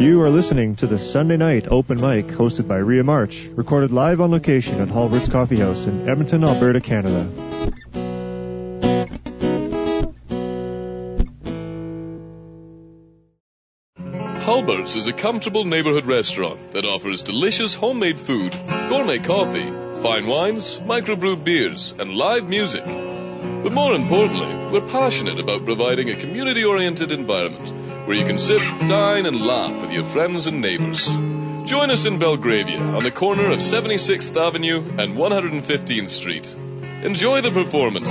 You are listening to the Sunday Night Open Mic hosted by Ria March, recorded live on location at Halbert's Coffee House in Edmonton, Alberta, Canada. Halbert's is a comfortable neighborhood restaurant that offers delicious homemade food, gourmet coffee, fine wines, microbrewed beers, and live music. But more importantly, we're passionate about providing a community oriented environment where you can sit, dine, and laugh with your friends and neighbors. Join us in Belgravia on the corner of 76th Avenue and 115th Street. Enjoy the performance.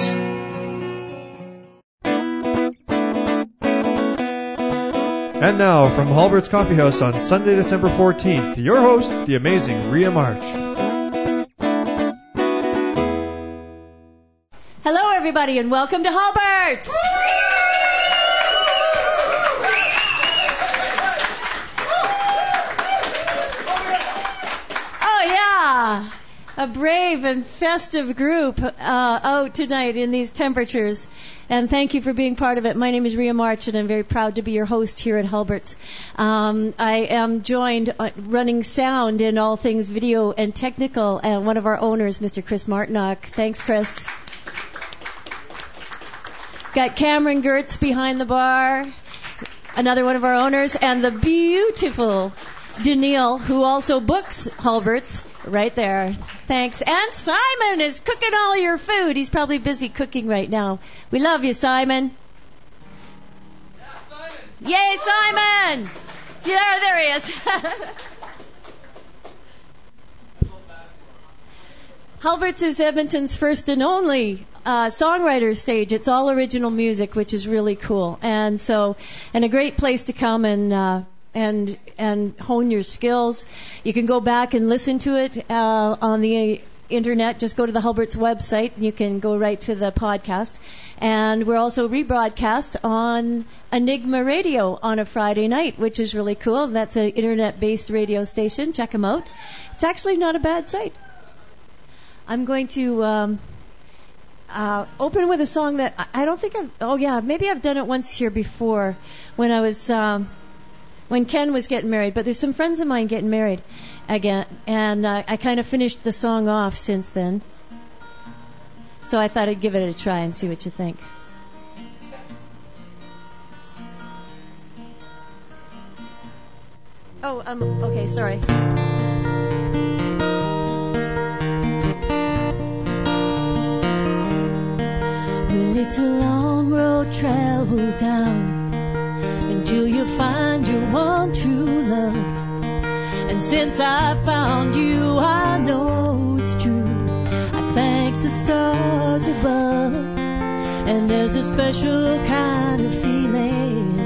And now, from Halbert's Coffee House on Sunday, December 14th, your host, the amazing Ria March. Hello, everybody, and welcome to Halbert's. A brave and festive group uh, out tonight in these temperatures. And thank you for being part of it. My name is Ria March, and I'm very proud to be your host here at Halbert's. Um, I am joined uh, running sound in all things video and technical, uh, one of our owners, Mr. Chris Martinock. Thanks, Chris. Got Cameron Gertz behind the bar, another one of our owners, and the beautiful Daniil, who also books Halbert's, right there. Thanks. And Simon is cooking all your food. He's probably busy cooking right now. We love you, Simon. Yeah, Simon. Yay, Simon! Yeah, there he is. Halbert's is Edmonton's first and only uh, songwriter stage. It's all original music, which is really cool, and so and a great place to come and uh, and and hone your skills. You can go back and listen to it uh, on the internet. Just go to the Halbert's website. And you can go right to the podcast. And we're also rebroadcast on Enigma Radio on a Friday night, which is really cool. That's an internet-based radio station. Check them out. It's actually not a bad site. I'm going to um, uh, open with a song that I- I don't think I've. Oh yeah, maybe I've done it once here before when I was um, when Ken was getting married. But there's some friends of mine getting married again, and uh, I kind of finished the song off since then. So I thought I'd give it a try and see what you think. Oh, um, okay, sorry. Well, long road traveled down until you find your one true love. And since I found you, I know it's true. I thank the stars above. And there's a special kind of feeling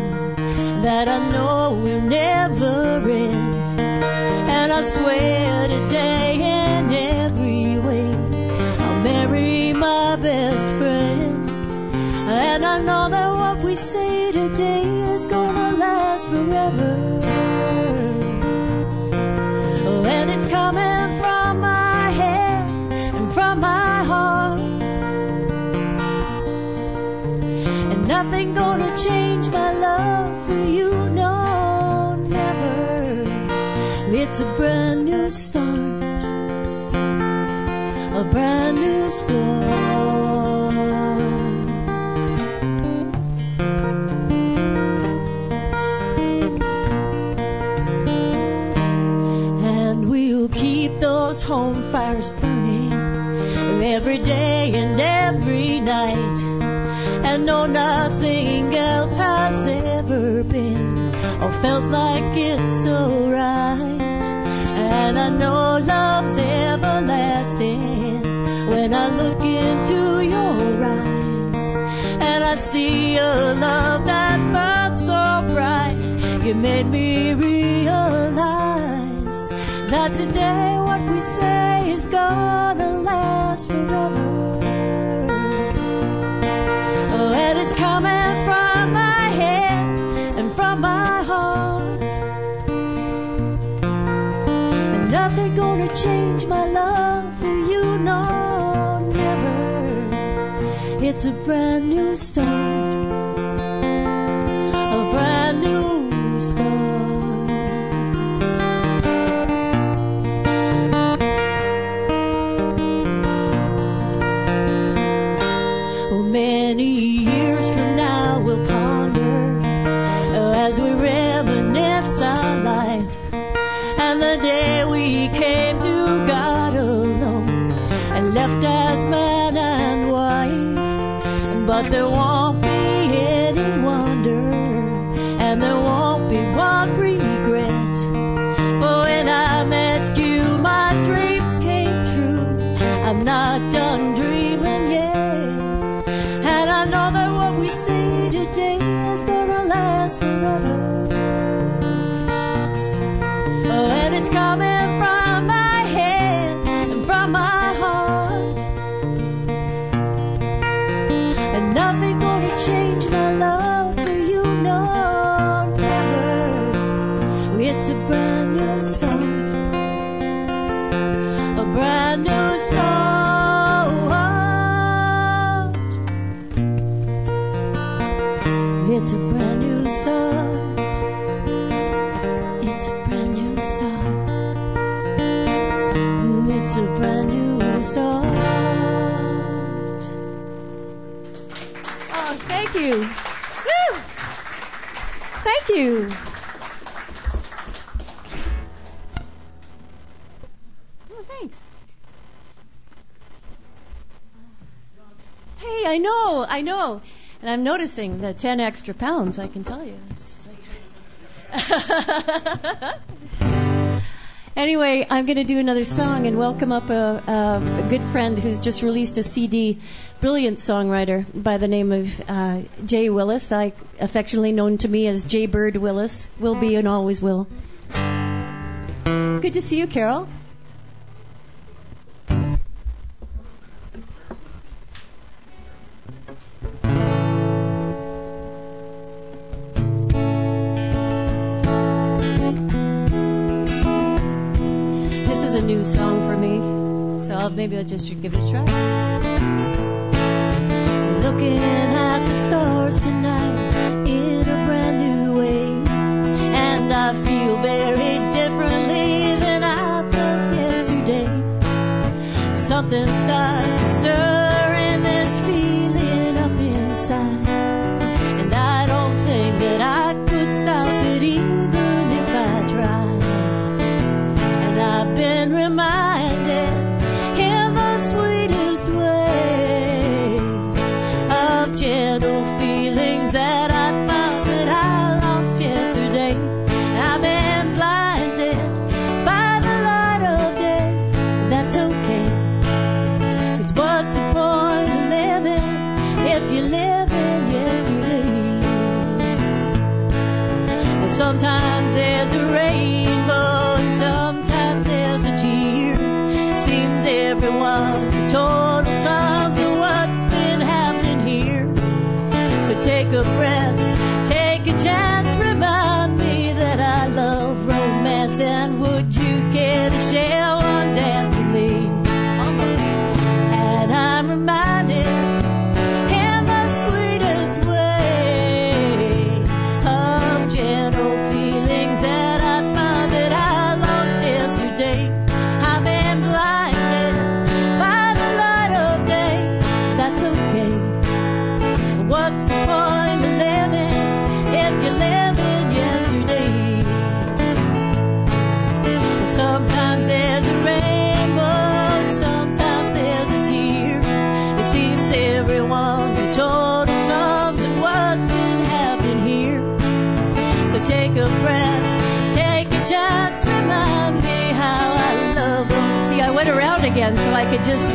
that I know will never end. And I swear today and every way I'll marry my best friend. And I know that what we say today last forever. Oh, and it's coming from my head and from my heart. And nothing gonna change my love for you, no, never. It's a brand new start, a brand new start. Those home fires burning every day and every night. And no, nothing else has ever been or felt like it's so right. And I know love's everlasting when I look into your eyes. And I see a love that burns so bright. You made me realize that today what we say is gonna last forever. Oh, and it's coming from my head and from my heart. And nothing gonna change my love for you, no, never. It's a brand new start. A brand new start. I know, I know. And I'm noticing the 10 extra pounds, I can tell you. Like anyway, I'm going to do another song and welcome up a, a, a, good friend who's just released a CD, brilliant songwriter by the name of uh, Jay Willis, I affectionately known to me as Jay Bird Willis, will be and always will. Good to see you, Carol. is a new song for me, so I'll, maybe I just give it a try. Looking at the stars tonight in a brand new way, and I feel very differently than I felt yesterday. Something's not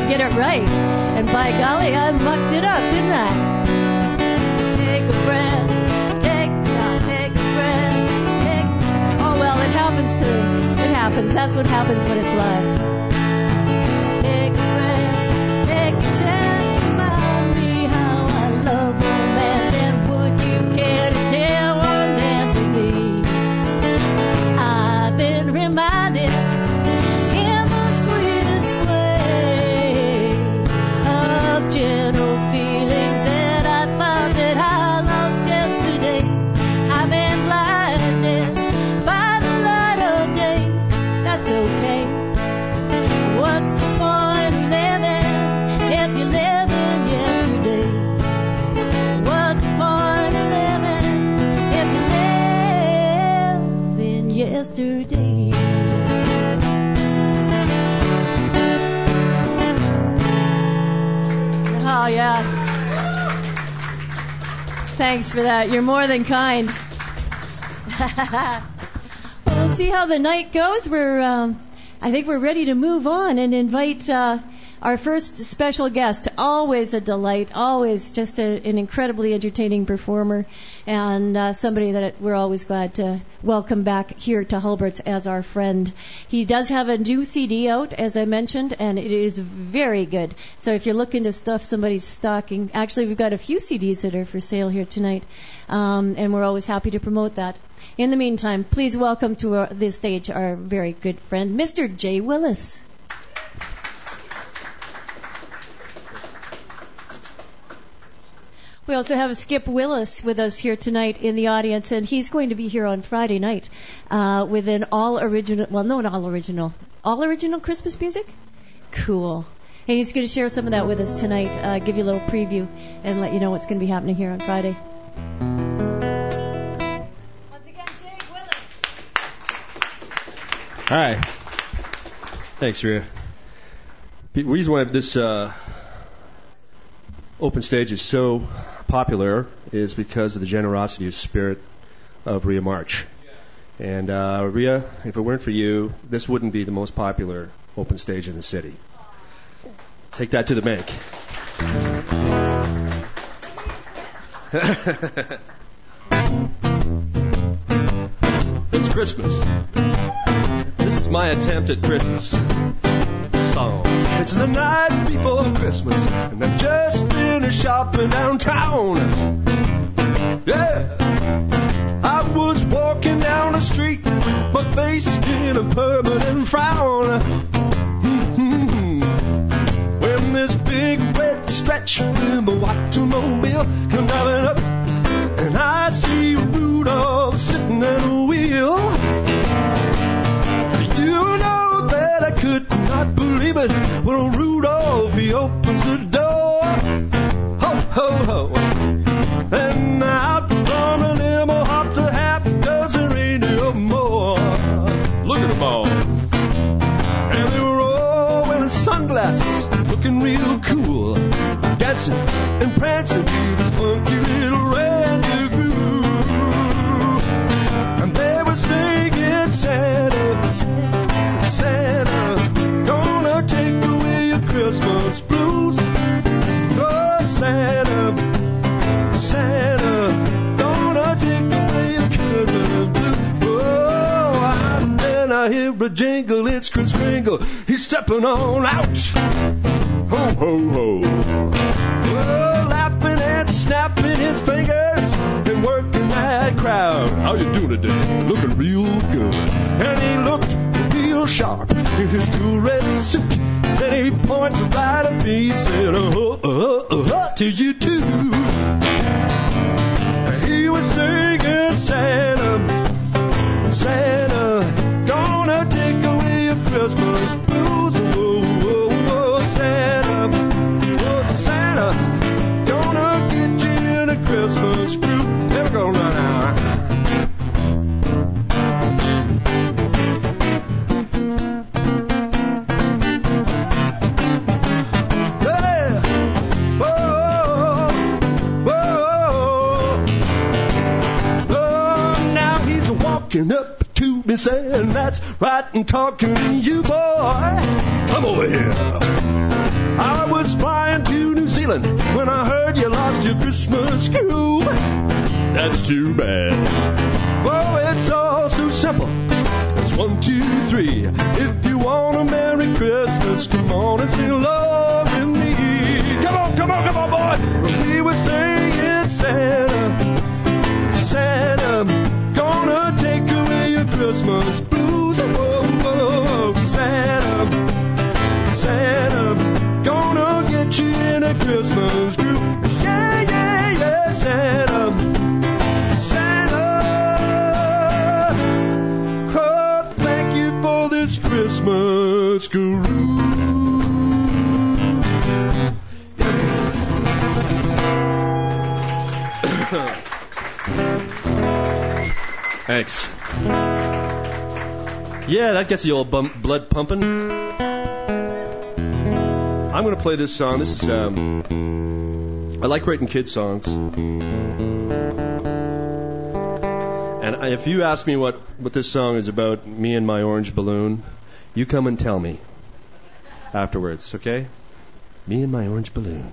get it right. And by golly, I mucked it up, didn't I? Take a breath, take, uh, take a breath, take. Oh well, it happens to, it happens. That's what happens when it's live. Take a breath, take a chance, remind me how I love romance, and would you care to tear one dance with me? I've been reminded. Thanks for that. You're more than kind. well, see how the night goes. We're, um, I think we're ready to move on and invite uh, our first special guest, always a delight, always just a, an incredibly entertaining performer, and uh, somebody that we're always glad to welcome back here to Halbert's as our friend. He does have a new CD out, as I mentioned, and it is very good. So if you're looking to stuff somebody's stocking, actually we've got a few CDs that are for sale here tonight, um, and we're always happy to promote that. In the meantime, please welcome to our, the stage our very good friend, Mr. Jay Willis. We also have Skip Willis with us here tonight in the audience, and he's going to be here on Friday night uh, with an all original, well, no, not all original, all original Christmas music? Cool. And he's going to share some of that with us tonight, uh, give you a little preview, and let you know what's going to be happening here on Friday. Hi. Thanks, Ria. The reason why this uh, open stage is so popular is because of the generosity of spirit of Ria March. And uh, Ria, if it weren't for you, this wouldn't be the most popular open stage in the city. Take that to the bank. it's Christmas. Is my attempt at Christmas song. It's the night before Christmas, and I've just finished shopping downtown. Yeah, I was walking down the street, my face in a permanent frown. Mm-hmm. When this big red stretch in the automobile come driving up, and I see Rudolph sitting at the wheel. Not believe it when Rudolph he opens the door. Ho ho ho! And out from the limo hopped a half dozen reindeer more. Look at them all. And they were all wearing sunglasses, looking real cool, dancing and prancing to this funky I hear a jingle, it's Kris Kringle, he's stepping on out. Ho, ho, ho. Oh, laughing and snapping his fingers and working that crowd. How you doing today? Looking real good. And he looked real sharp in his cool red suit. Then he points right at me, said, oh, oh, oh, oh, to you too. He was singing Santa, he's up to me saying that's right and talking to you, boy. Come over here. I was flying to New Zealand when I heard you lost your Christmas groove. That's too bad. Oh, it's all so simple. It's one, two, three. If you want a Merry Christmas, come on and sing love with me. Come on, come on, come on, boy. We were singing Santa, Santa, gonna Christmas blues. Oh, oh, oh, Santa, Santa, gonna get you in a Christmas groove. Yeah, yeah, yeah, Santa. Santa, oh, thank you for this Christmas groove. Thanks. Yeah, that gets the old blood pumping. I'm going to play this song. This is, um, I like writing kid songs. And if you ask me what, what this song is about, me and my orange balloon, you come and tell me afterwards, okay? Me and my orange balloon.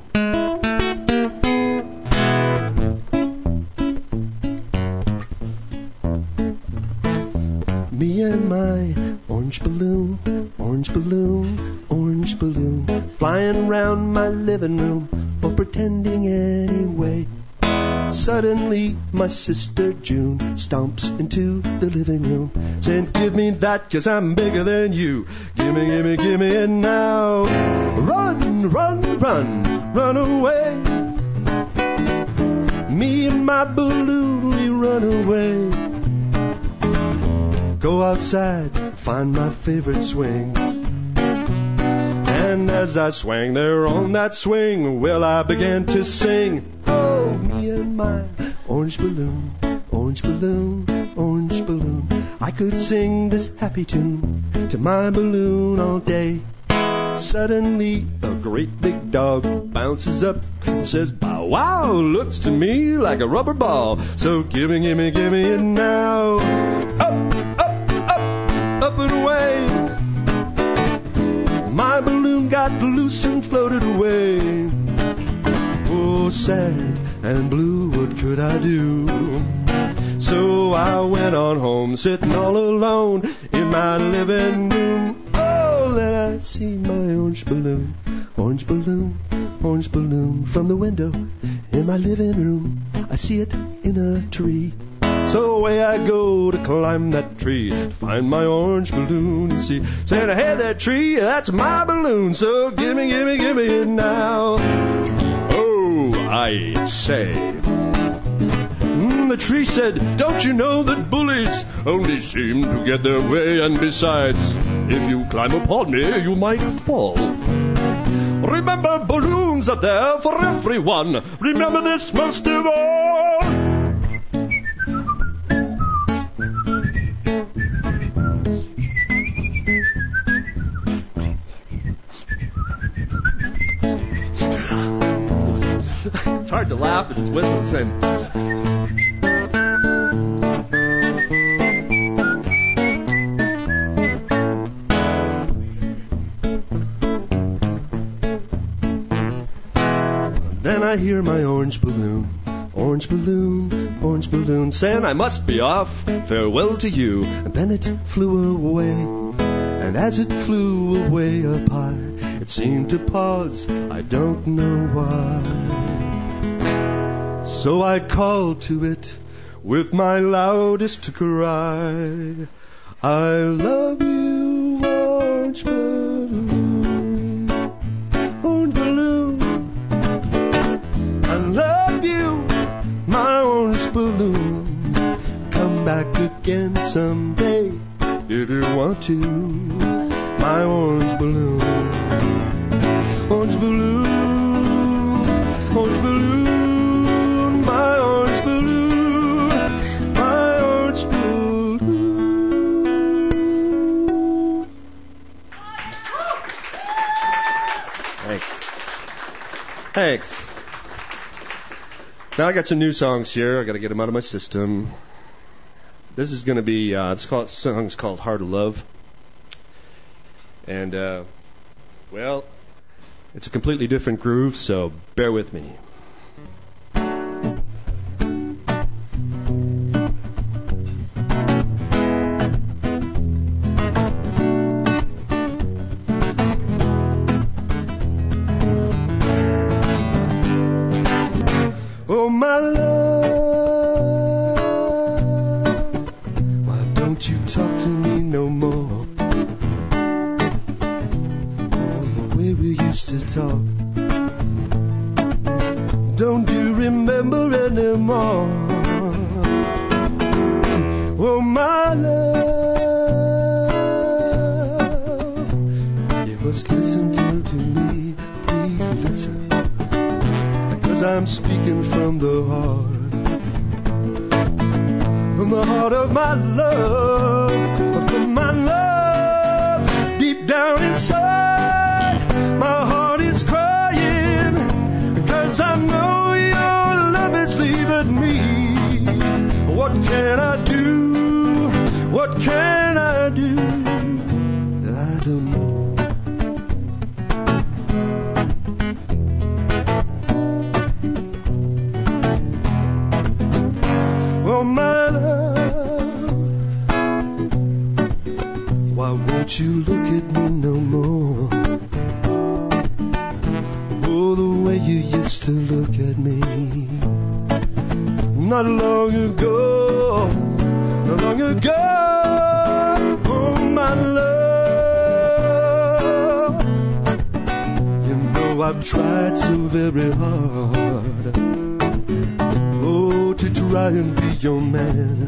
Orange balloon, orange balloon, orange balloon, flying round my living room or pretending anyway. Suddenly, my sister June stomps into the living room, saying, Give me that, cause I'm bigger than you. Gimme, gimme, gimme it now. Run, run, run, run away. Me and my balloon, we run away. Go outside, find my favorite swing. And as I swang there on that swing, well, I began to sing. Oh, me and my orange balloon, orange balloon, orange balloon. I could sing this happy tune to my balloon all day. Suddenly, a great big dog bounces up and says, Bow wow, looks to me like a rubber ball. So gimme, gimme, gimme it now. Up, got loose and floated away. Oh, sad and blue, what could I do? So I went on home, sitting all alone in my living room. Oh, then I see my orange balloon, orange balloon, orange balloon from the window in my living room. I see it in a tree. So away I go to climb that tree to find my orange balloon. You see, saying, hey, that tree, that's my balloon. So gimme, gimme, gimme it now. Oh, I say. Mm, the tree said, Don't you know that bullies only seem to get their way? And besides, if you climb upon me, you might fall. Remember, balloons are there for everyone. Remember this most of all. It's hard to laugh and it's whistle the same. Then I hear my orange balloon, orange balloon, orange balloon, saying I must be off. Farewell to you. And then it flew away. And as it flew away up high, it seemed to pause. I don't know why. So I called to it with my loudest cry. I love you, orange balloon, orange balloon. I love you, my orange balloon. Come back again someday if you want to, my orange balloon. Orange balloon, Thanks. Now I got some new songs here. I got to get them out of my system. This is going to be uh, it's called song's called Heart of Love, and uh, well, it's a completely different groove. So bear with me.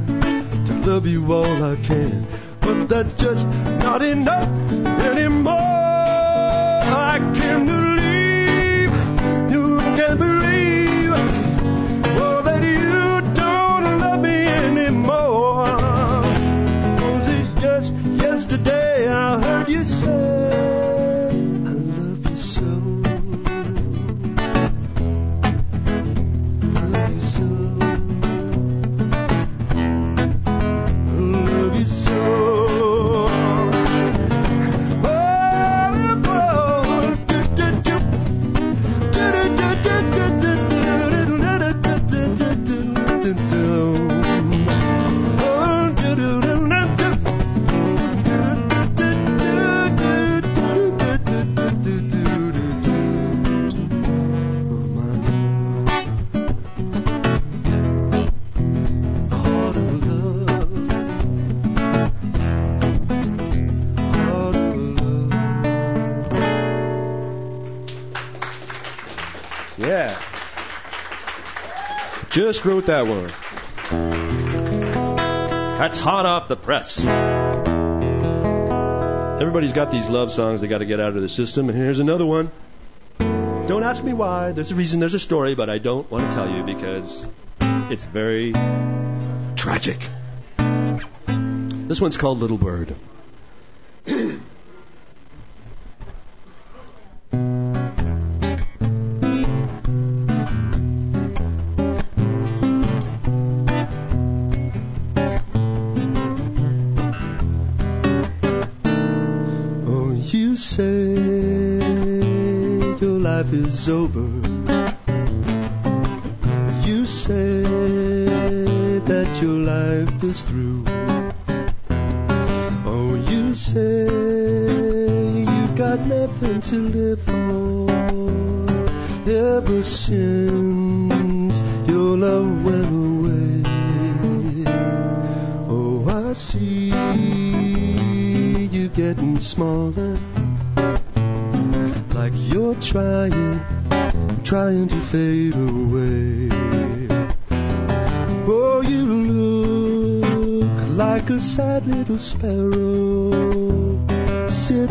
to love you all I can. But that's just not enough anymore. I can't believe you can't believe. Just wrote that one. That's hot off the press. Everybody's got these love songs they got to get out of the system, and here's another one. Don't ask me why. There's a reason, there's a story, but I don't want to tell you because it's very tragic. This one's called Little Bird. is over. You say that your life is through. Oh, you say you've got nothing to live for. trying to fade away. Oh, you look like a sad little sparrow. Sit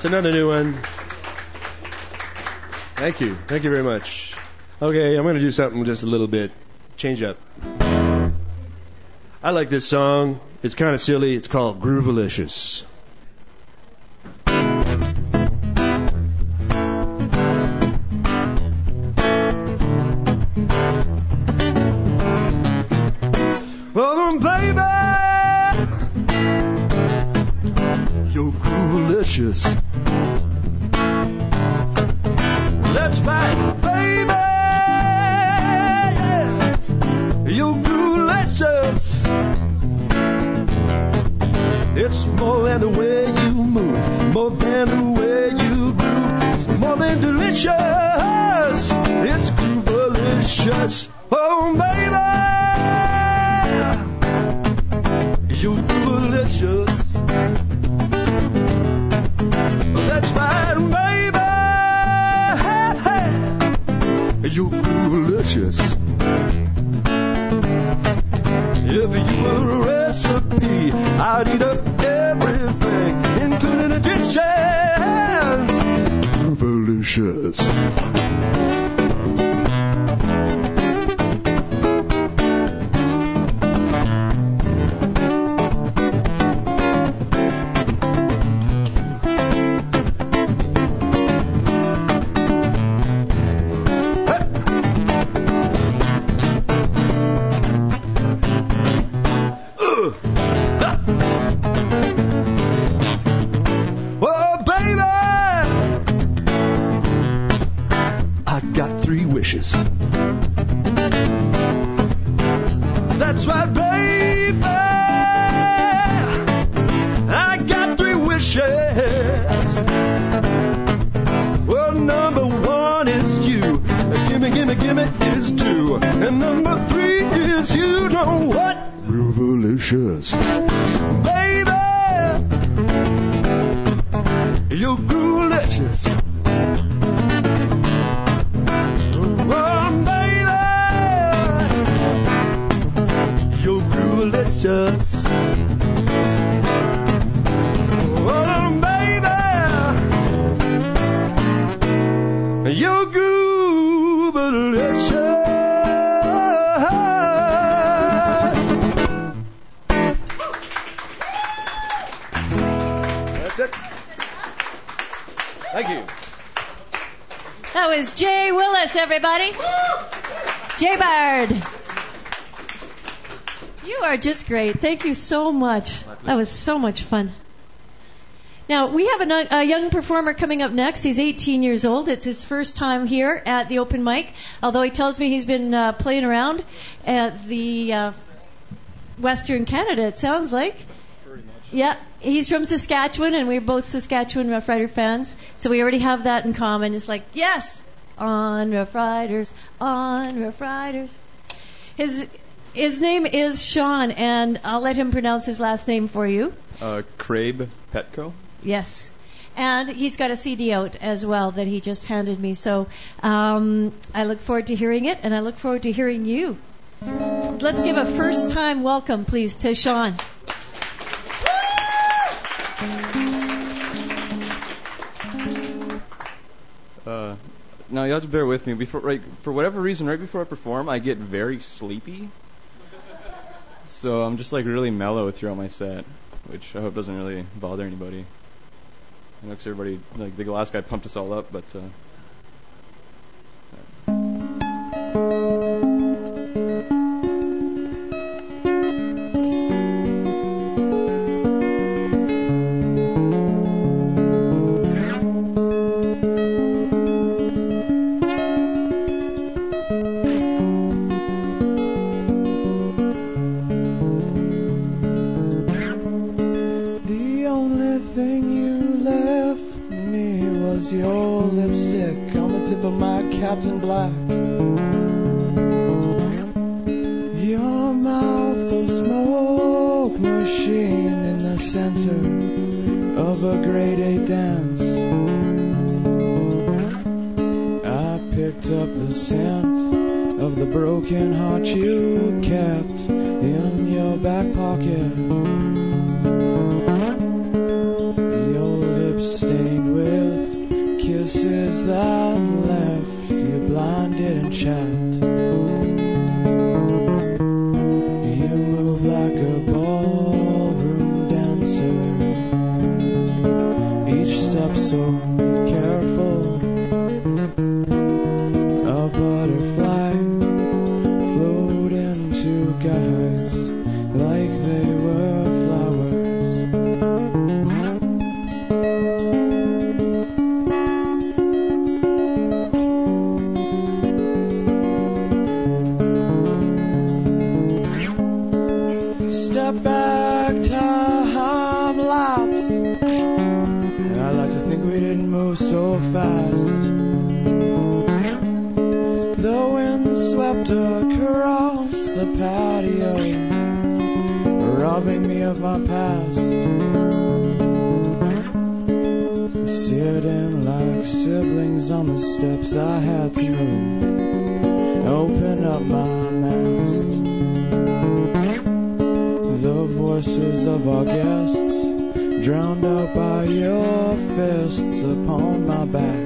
That's another new one. Thank you. Thank you very much. Okay, I'm going to do something just a little bit. Change up. I like this song. It's kind of silly. It's called Groovalicious. Great. Thank you so much. That was so much fun. Now, we have a, a young performer coming up next. He's 18 years old. It's his first time here at the open mic, although he tells me he's been uh, playing around at the uh, Western Canada, it sounds like. Yeah, he's from Saskatchewan, and we're both Saskatchewan Rough Rider fans, so we already have that in common. It's like, yes, on Rough Riders, on Rough Riders. His his name is Sean, and I'll let him pronounce his last name for you. Uh, Crabe Petco. Yes. And he's got a CD out as well that he just handed me. So um, I look forward to hearing it, and I look forward to hearing you. Let's give a first time welcome, please, to Sean. Uh, now you have to bear with me. Before, right, for whatever reason, right before I perform, I get very sleepy. So I'm just like really mellow throughout my set, which I hope doesn't really bother anybody. I know 'cause everybody, like the last guy pumped us all up, but uh, Captain Black. Your mouth a smoke machine in the center of a grade A dance. I picked up the scent of the broken heart you kept in your back pocket. Your lips stained with kisses that left you blinded and the steps, I had to move. Open up my mast. The voices of our guests drowned out by your fists upon my back.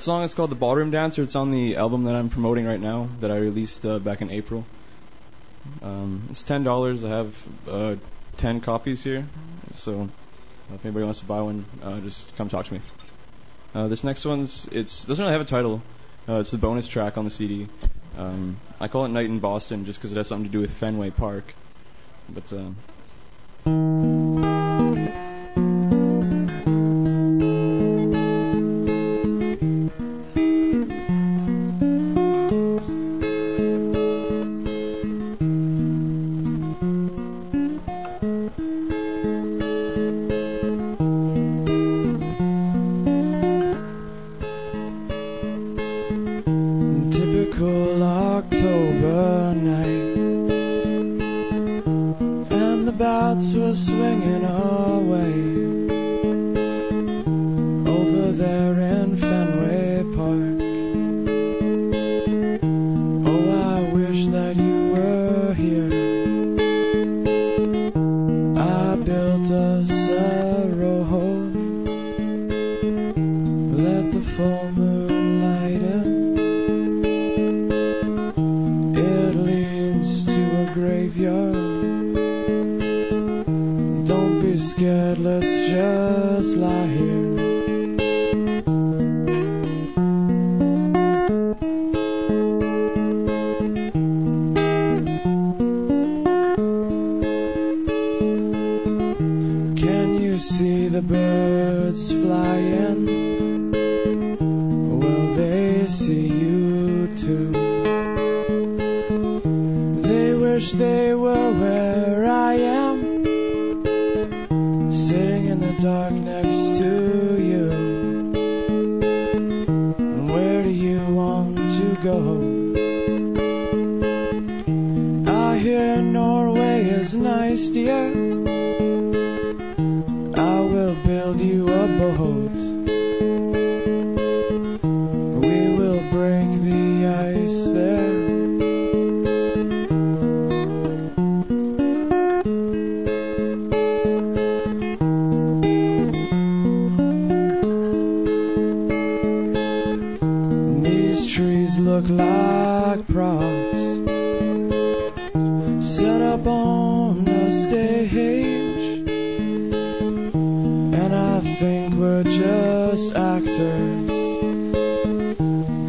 Song is called The Ballroom Dancer. It's on the album that I'm promoting right now that I released uh, back in April. Um, it's ten dollars. I have uh, ten copies here, so if anybody wants to buy one, uh, just come talk to me. Uh, this next one's it's doesn't really have a title. Uh, it's the bonus track on the CD. Um, I call it Night in Boston just because it has something to do with Fenway Park. But um,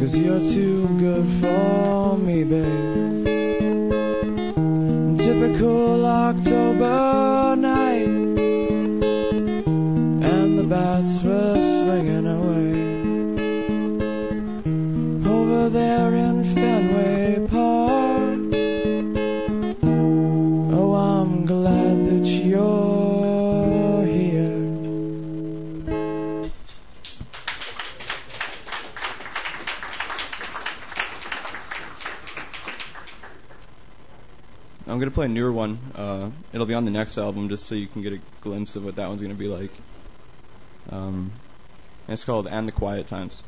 Cause you're too good for me, babe. Typical October night, and the bats were swinging away. Over there going to play a newer one. Uh, it'll be on the next album, just so you can get a glimpse of what that one's going to be like. Um, it's called "And the Quiet Times."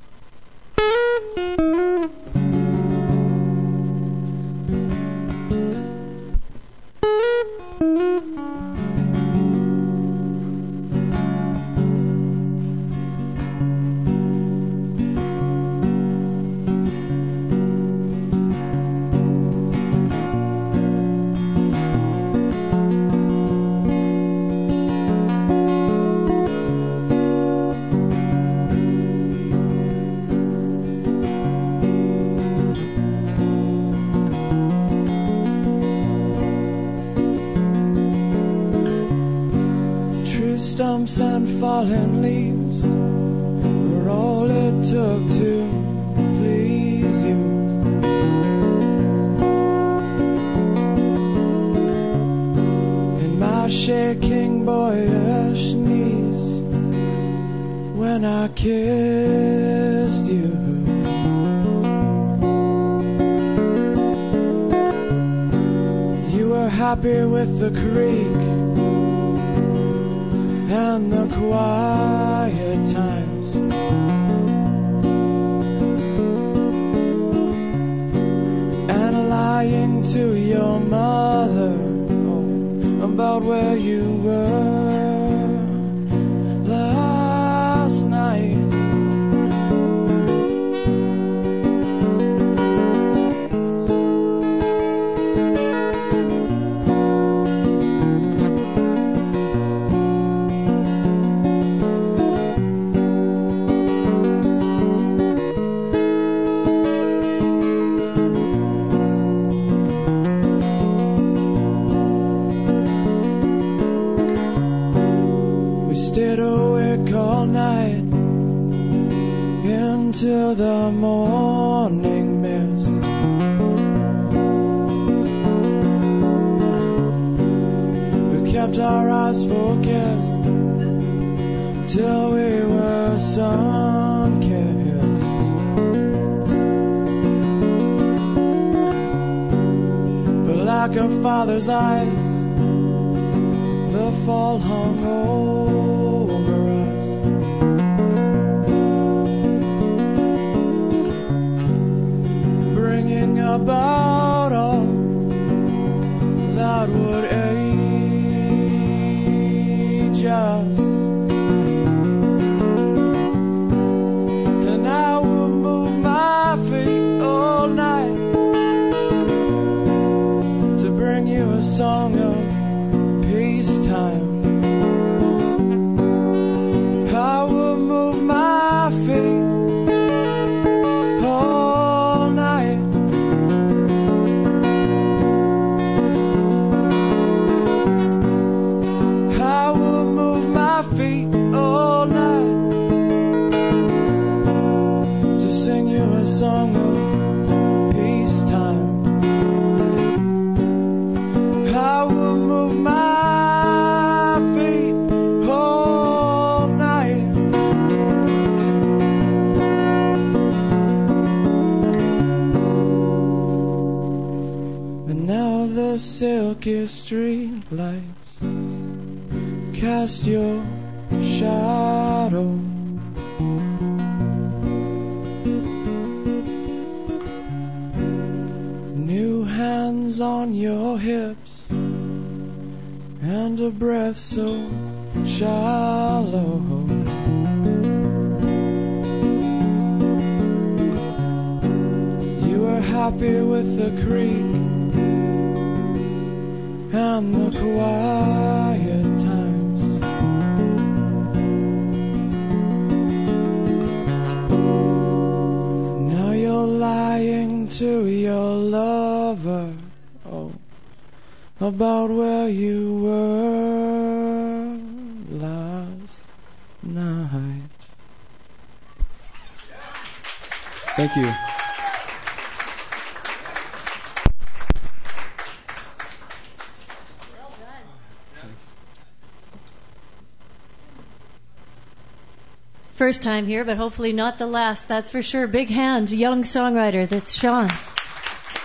First time here, but hopefully not the last. That's for sure. Big hand, young songwriter. That's Sean.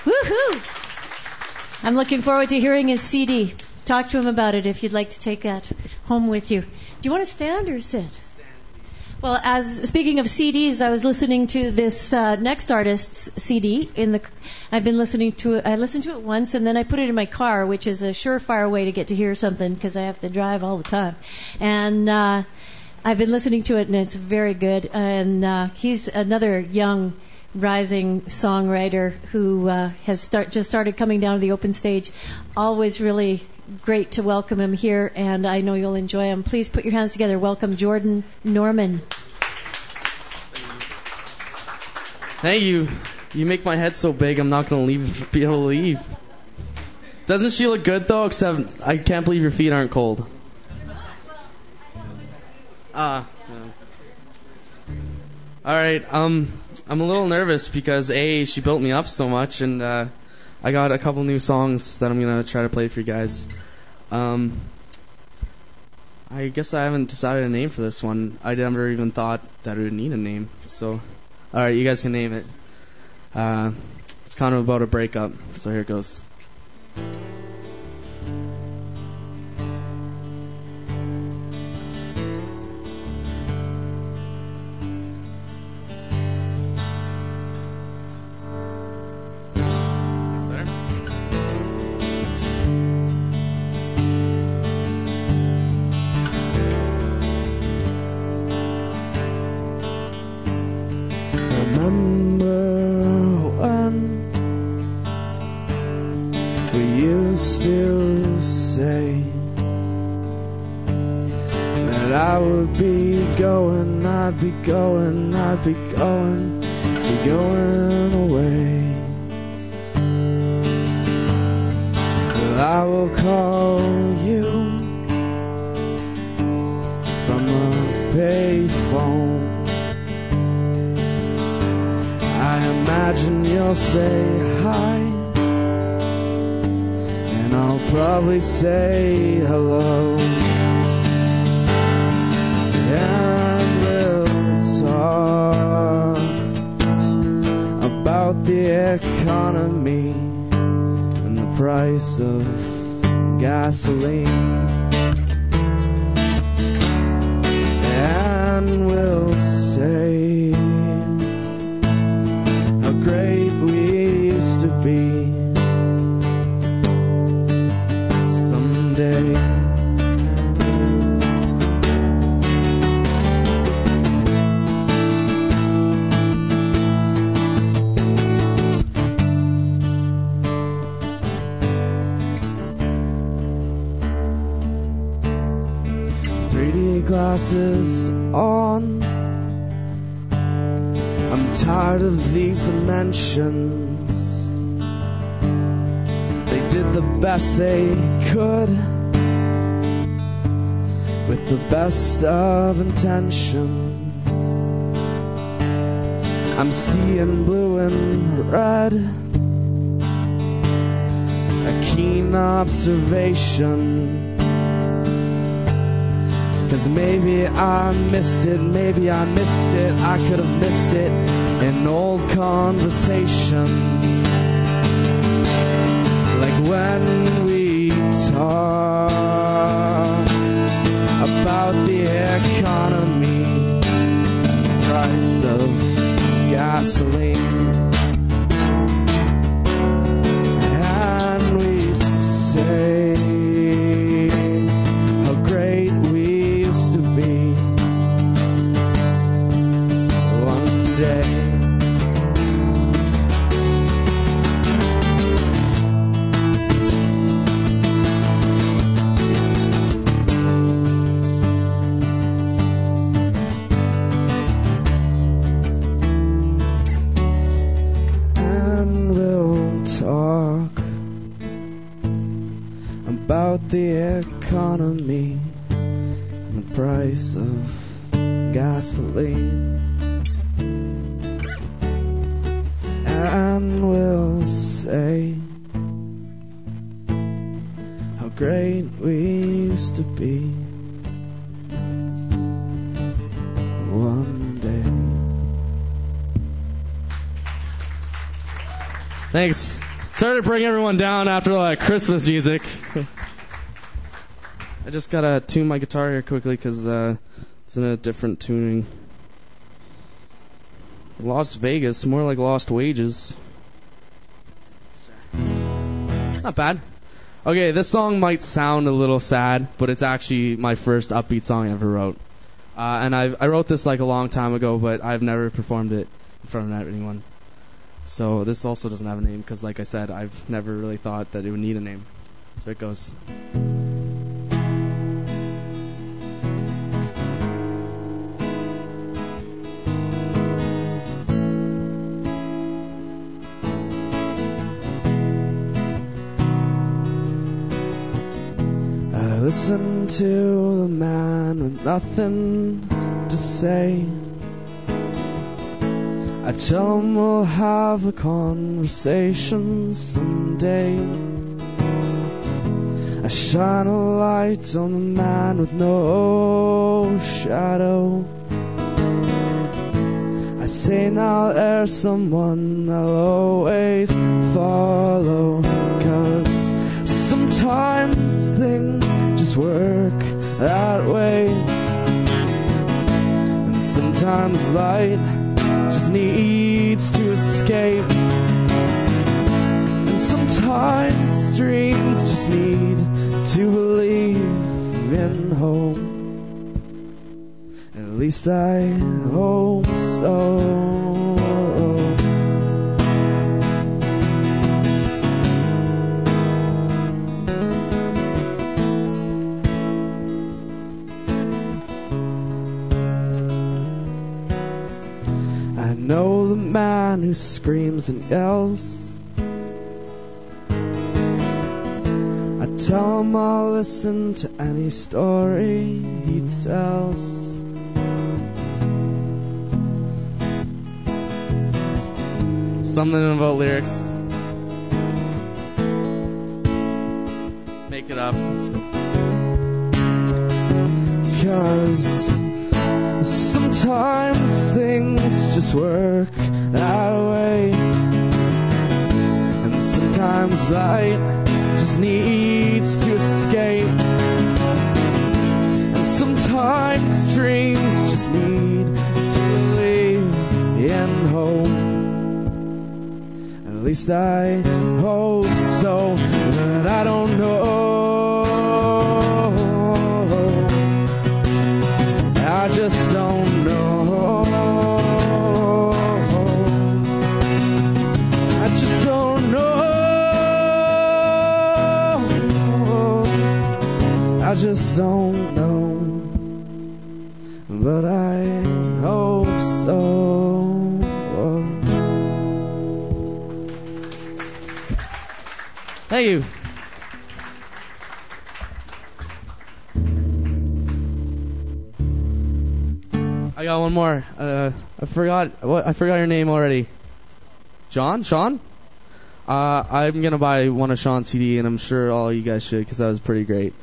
Woohoo! I'm looking forward to hearing his CD. Talk to him about it if you'd like to take that home with you. Do you want to stand or sit? Well, as speaking of CDs, I was listening to this uh, next artist's CD in the. I've been listening to it. I listened to it once, and then I put it in my car, which is a surefire way to get to hear something because I have to drive all the time. And uh, I've been listening to it, and it's very good. And uh, he's another young, rising songwriter who uh, has start, just started coming down to the open stage. Always really great to welcome him here, and I know you'll enjoy him. Please put your hands together. Welcome Jordan Norman. Thank you. You make my head so big, I'm not gonna leave. Be able to leave. Doesn't she look good though? Except I can't believe your feet aren't cold. Ah. All right. Um, I'm a little nervous because a she built me up so much, and uh, I got a couple new songs that I'm gonna try to play for you guys. Um, I guess I haven't decided a name for this one. I never even thought that it would need a name. So, all right, you guys can name it. Uh, it's kind of about a breakup. So here it goes. Be going, I'd be going, I'd be going, be going away. I will call you from a payphone. I imagine you'll say hi, and I'll probably say hello. About the economy and the price of gasoline. Dimensions. They did the best they could with the best of intentions. I'm seeing blue and red. A keen observation. Cause maybe I missed it, maybe I missed it, I could have missed it in old conversations. Like when we talk about the economy, the price of gasoline. Price of gasoline. And we'll say how great we used to be one day. Thanks. Sorry to bring everyone down after that Christmas music. I just gotta tune my guitar here quickly because uh, it's in a different tuning. Las Vegas, more like Lost Wages. Not bad. Okay, this song might sound a little sad, but it's actually my first upbeat song I ever wrote. Uh, and I I wrote this like a long time ago, but I've never performed it in front of anyone. So this also doesn't have a name because, like I said, I've never really thought that it would need a name. So it goes. Listen to the man with nothing to say. I tell him we'll have a conversation someday. I shine a light on the man with no shadow. I say now there's someone I'll always follow. Cause sometimes things just work that way. And sometimes light just needs to escape. And sometimes dreams just need to believe in hope. At least I hope so. Man who screams and yells. I tell him I'll listen to any story he tells. Something about lyrics. Make it up. Cause sometimes things just work that way. And sometimes light just needs to escape. And sometimes dreams just need to believe in hope. At least I hope so, but I don't know. I just don't just don't know. But I hope so. Thank you. I got one more. Uh, I forgot what I forgot your name already. John? Sean? Uh, I'm gonna buy one of Sean's CD, and I'm sure all you guys should, because that was pretty great.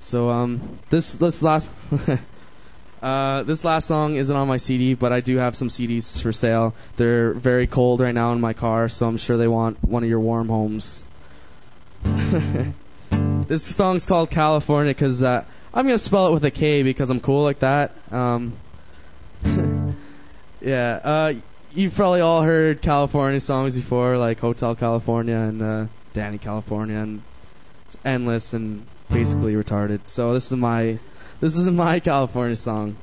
So um, this this last uh, this last song isn't on my CD, but I do have some CDs for sale. They're very cold right now in my car, so I'm sure they want one of your warm homes. this song's called California because uh, I'm gonna spell it with a K because I'm cool like that. Um, yeah, uh, you've probably all heard California songs before, like Hotel California and uh, Dani California, and it's endless and basically retarded. So this is my this is my California song.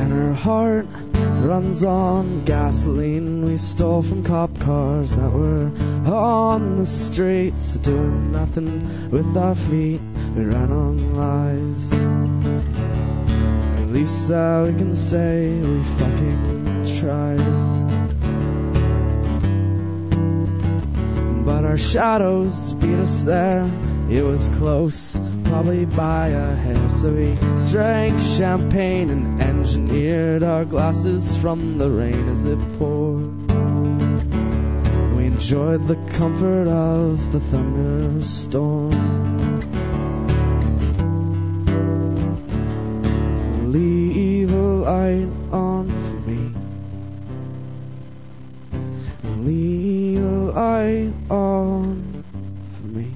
And her heart runs on gasoline we stole from cop cars that were on the streets doing nothing with our feet we ran on lies least that we can say we fucking tried. But our shadows beat us there. It was close probably by a hair. So we drank champagne and engineered our glasses from the rain as it poured. We enjoyed the comfort of the thunderstorm leave a light on for me. Leave a light on for me.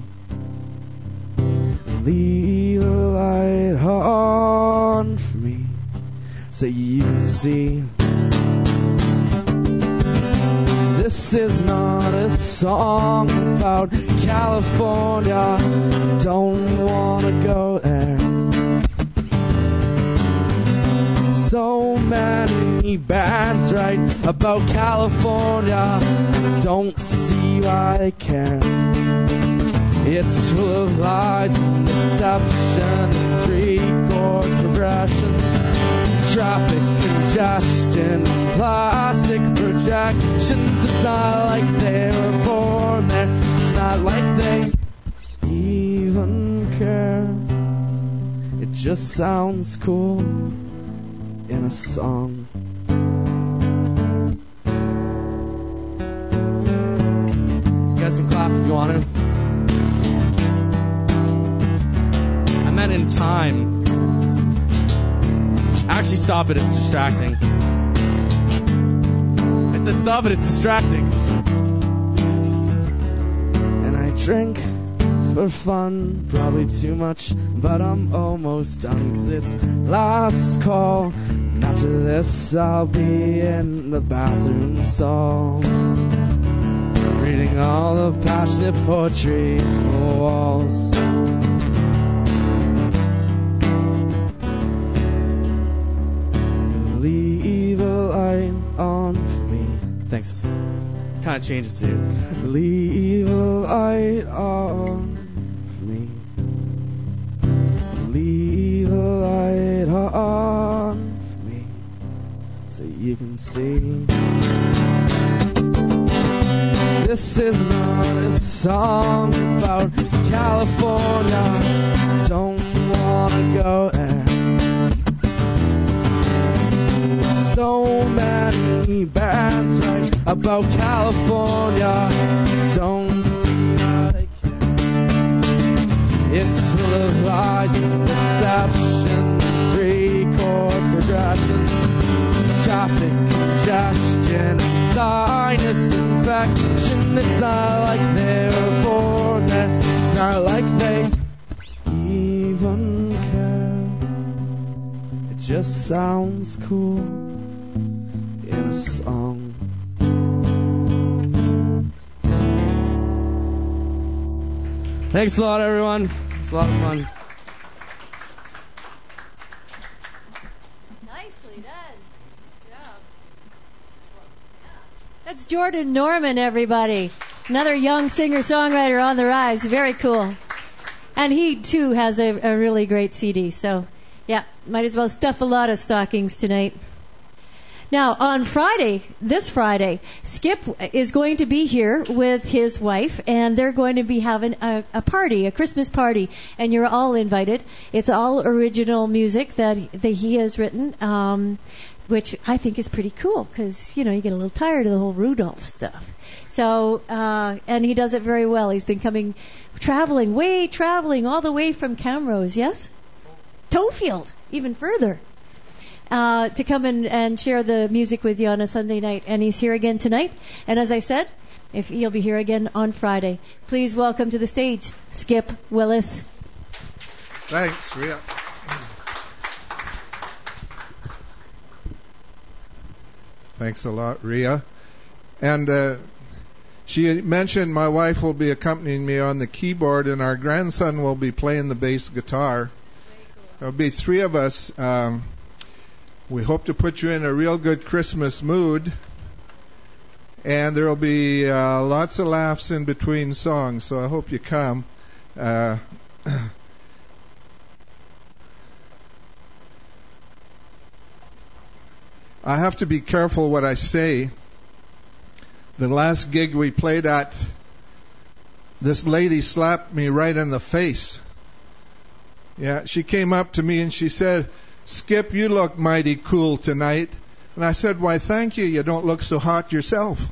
Leave a light on for me. So you can see this is not a song about California. Don't wanna go there many bands write about California don't see why they care it's full of lies deception, three chord progressions, traffic congestion, plastic projections. It's not like they were born there. It's not like they even care. It just sounds cool in a song. You guys can clap if you want to. I meant in time. Actually, stop it. It's distracting. I said stop it. It's distracting. And I drink for fun, probably too much, but I'm almost done 'cause it's last call. After this, I'll be in the bathroom stall. Reading all the passionate poetry on the walls. Leave a light on for me. Thanks. Kind of changes too. Leave a light on for me. Leave a light on you can see. This is not a song about California. Don't wanna go there. So many bands write about California. Don't see how they can. It's full of lies and deception, three chord progressions, traffic congestion, and sinus infection. It's not like they were born. It's not like they even care. It just sounds cool in a song. Thanks a lot, everyone. It's a lot of fun. Nicely done. Good job. That's Jordan Norman, everybody. Another young singer-songwriter on the rise. Very cool. And he too has a, a really great CD. So, yeah, might as well stuff a lot of stockings tonight. Now, on Friday, this Friday, Skip is going to be here with his wife, and they're going to be having a, a party, a Christmas party, and you're all invited. It's all original music that, that he has written. Um, which I think is pretty cool because you know you get a little tired of the whole Rudolph stuff. So uh, and he does it very well. He's been coming, traveling, way traveling all the way from Camrose, yes, Tofield, even further. Uh, to come and, and share the music with you on a Sunday night, and he's here again tonight. And as I said, if he'll be here again on Friday, please welcome to the stage Skip Willis. Thanks, Ria. Thanks a lot, Ria. And uh, she mentioned my wife will be accompanying me on the keyboard, and our grandson will be playing the bass guitar. There'll be three of us. Um, we hope to put you in a real good Christmas mood. And there will be uh, lots of laughs in between songs, so I hope you come. Uh, I have to be careful what I say. The last gig we played at, this lady slapped me right in the face. Yeah, she came up to me and she said, Skip, you look mighty cool tonight. And I said, Why, thank you. You don't look so hot yourself.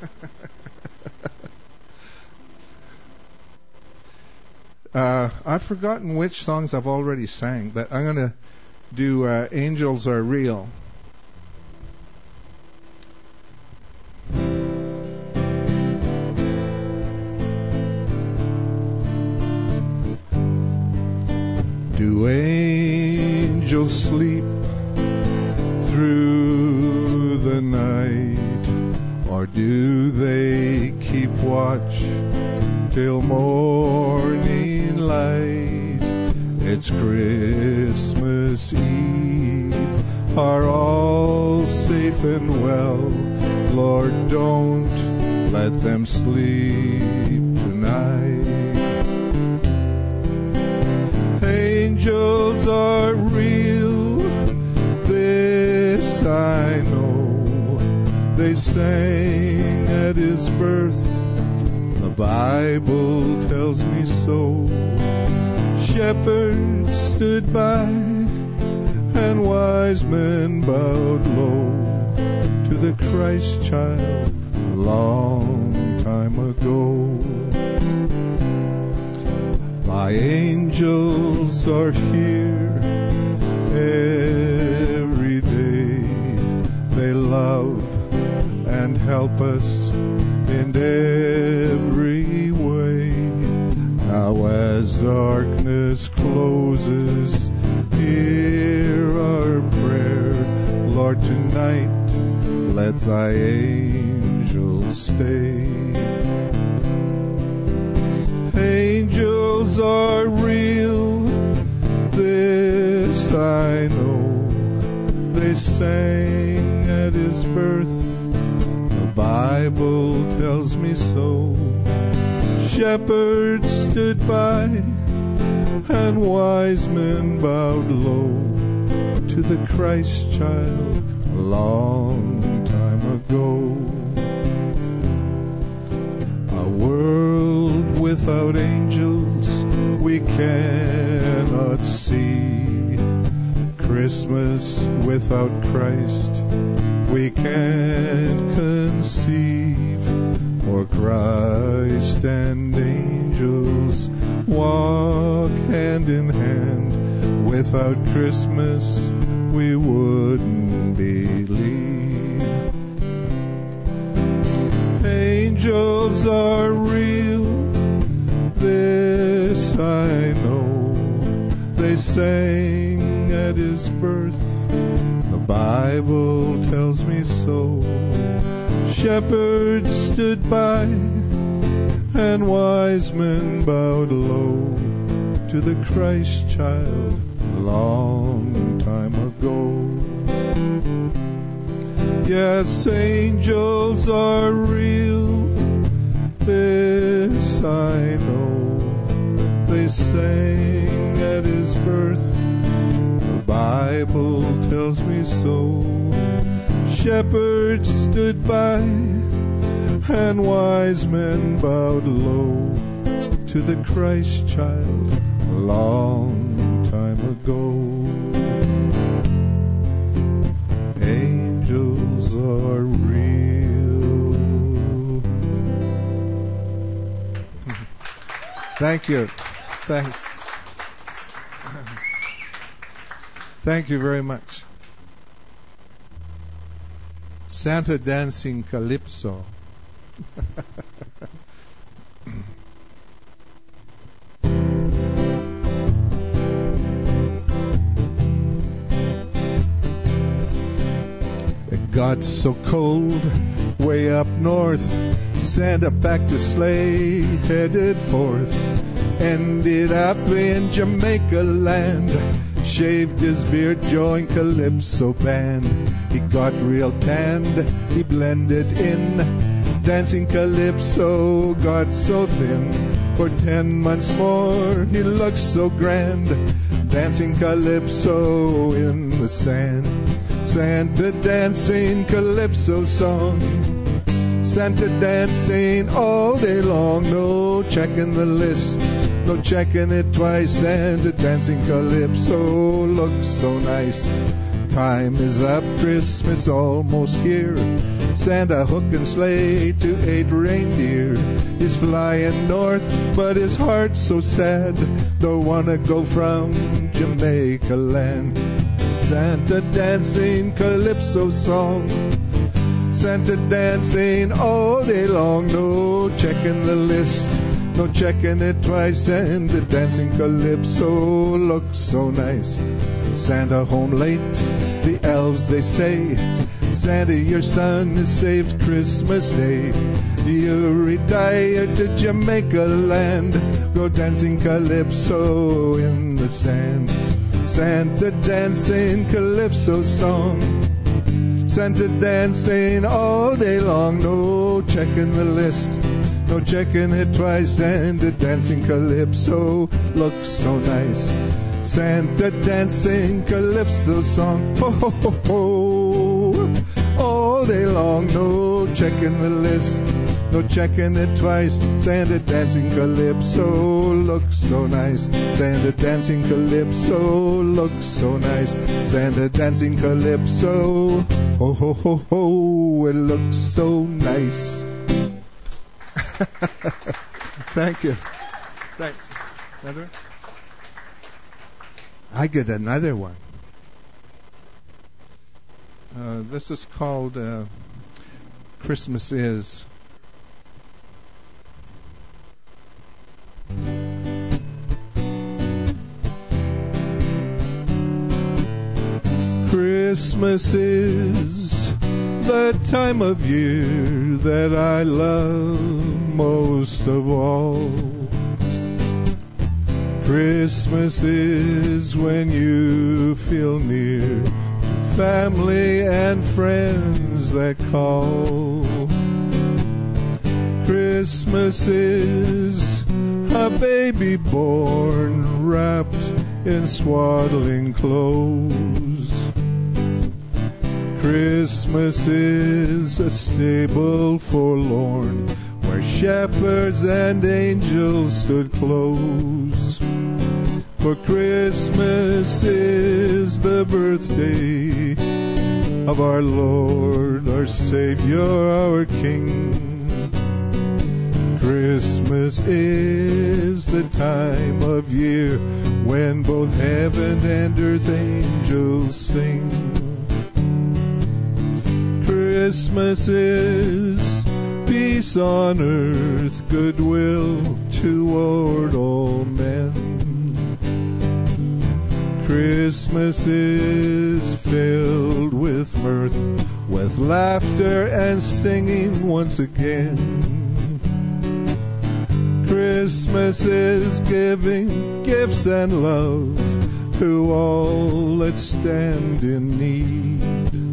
uh, I've forgotten which songs I've already sang, but I'm going to do uh, Angels Are Real. Do angels sleep through the night, or do they keep watch till morning light? It's Christmas Eve, are all safe and well? Lord, don't let them sleep tonight. Angels are real, this I know. They sang at his birth, the Bible tells me so. Shepherds stood by, and wise men bowed low to the Christ child long time ago. My angels are here every day. They love and help us in every way. Now as darkness closes, hear our prayer. Lord, tonight let thy angels stay. Angels are real, this I know. They sang at his birth, the Bible tells me so. Shepherds stood by, and wise men bowed low to the Christ child long time ago. A world without angels we cannot see. Christmas without Christ we can't conceive. For Christ and angels walk hand in hand. Without Christmas we wouldn't believe. Angels are real, this I know. They sang at his birth, the Bible tells me so. Shepherds stood by, and wise men bowed low to the Christ child long time ago. Yes, angels are real, this I know. They sang at his birth, the Bible tells me so. Shepherds stood by, and wise men bowed low to the Christ child a long time ago. Angels are real. Thank you. Thanks. Thank you very much. Santa dancing calypso. It got so cold way up north. Santa packed a sleigh, headed forth. Ended up in Jamaica land. Shaved his beard, joined Calypso band. He got real tanned, he blended in. Dancing Calypso got so thin. For ten months more, he looked so grand. Dancing Calypso in the sand. Santa dancing Calypso song. Santa dancing all day long, no checking the list, no checking it twice. Santa dancing calypso looks so nice. Time is up, Christmas almost here. Santa hook and sleigh to eight reindeer. He's flying north, but his heart's so sad. Don't wanna go from Jamaica land. Santa dancing calypso song. Santa dancing all day long, no checking the list, no checking it twice, and the dancing calypso looks so nice. Santa home late, the elves they say, Santa your son has saved Christmas Day. You retired to Jamaica land, go dancing calypso in the sand. Santa dancing calypso song. Santa dancing all day long, no checking the list, no checking it twice, and the dancing calypso looks so nice. Santa dancing calypso song, ho ho ho ho, all day long, no checking the list, no checking it twice. Santa dancing calypso looks so nice. Santa dancing calypso looks so nice. Santa dancing calypso, ho ho ho ho, it looks so nice. Thank you. Thanks. Another one? I get another one. Uh, this is called uh, Christmas Is. Christmas is the time of year that I love most of all. Christmas is when you feel near family and friends that call. Christmas is a baby born wrapped in swaddling clothes. Christmas is a stable forlorn where shepherds and angels stood close. For Christmas is the birthday of our Lord, our Savior, our King. Christmas is the time of year when both heaven and earth angels sing. Christmas is peace on earth, goodwill toward all men. Christmas is filled with mirth, with laughter and singing once again. Christmas is giving gifts and love to all that stand in need.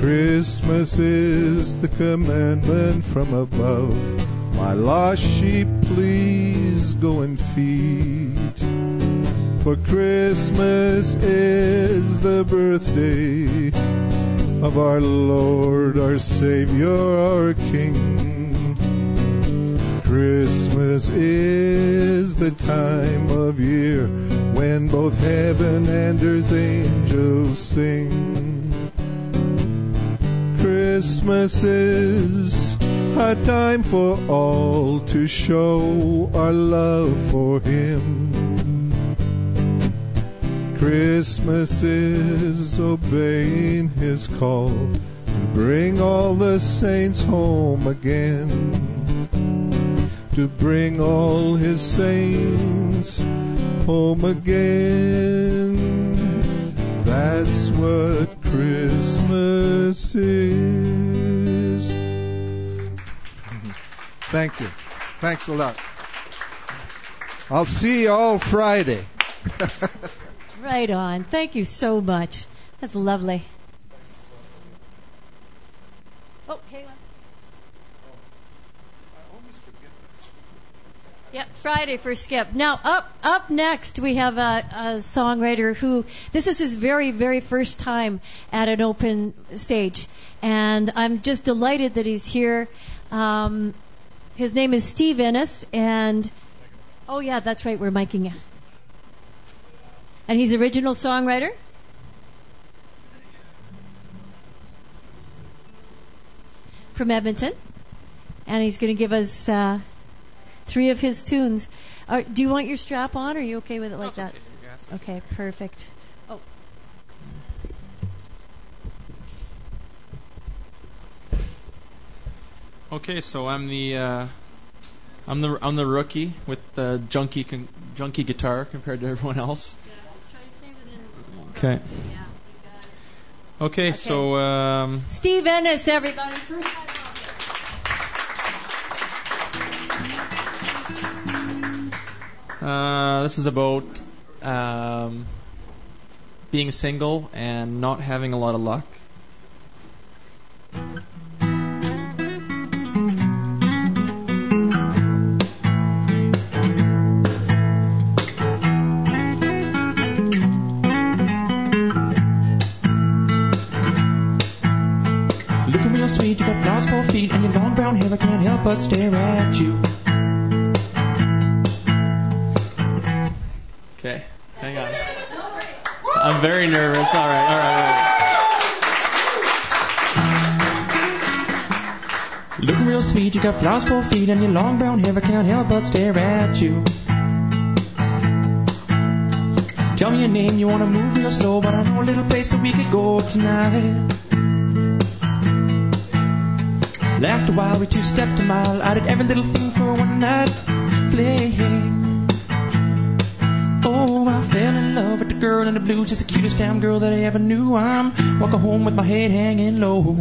Christmas is the commandment from above. My lost sheep, please go and feed. For Christmas is the birthday of our Lord, our Savior, our King. Christmas is the time of year when both heaven and earth angels sing. Christmas is a time for all to show our love for Him. Christmas is obeying His call to bring all the saints home again. To bring all His saints home again. That's what Christmas is. Thank you. Thanks a lot. I'll see you all Friday. Right on. Thank you so much. That's lovely. Oh, Kayla. Yep, Friday for Skip. Now, up up next, we have a, a songwriter who this is his very very first time at an open stage, and I'm just delighted that he's here. Um, his name is Steve Innes, and oh yeah, that's right, we're miking you. And he's original songwriter. From Edmonton, and he's going to give us uh, three of his tunes. Are, do you want your strap on? Or are you okay with it like that? Okay, perfect. Oh, Okay, so I'm the uh, I'm the I'm the rookie with the junky con- junky guitar compared to everyone else. Okay. Okay, so um, Steve Ennis, everybody. Uh, this is about um, being single and not having a lot of luck. Looking real sweet, you got flowers for feet, and your long brown hair, I can't help but stare at you. Okay, hang on. I'm very nervous. All right, all right, all right. Looking real sweet, you got flowers for feet, and your long brown hair, I can't help but stare at you. Tell me your name, you wanna move real slow, but I know a little place that we could go tonight. Laughed a while, we two-stepped a mile, I did every little thing for one night fling. Love with the girl in the blue, just the cutest damn girl that I ever knew. I'm walking home with my head hanging low.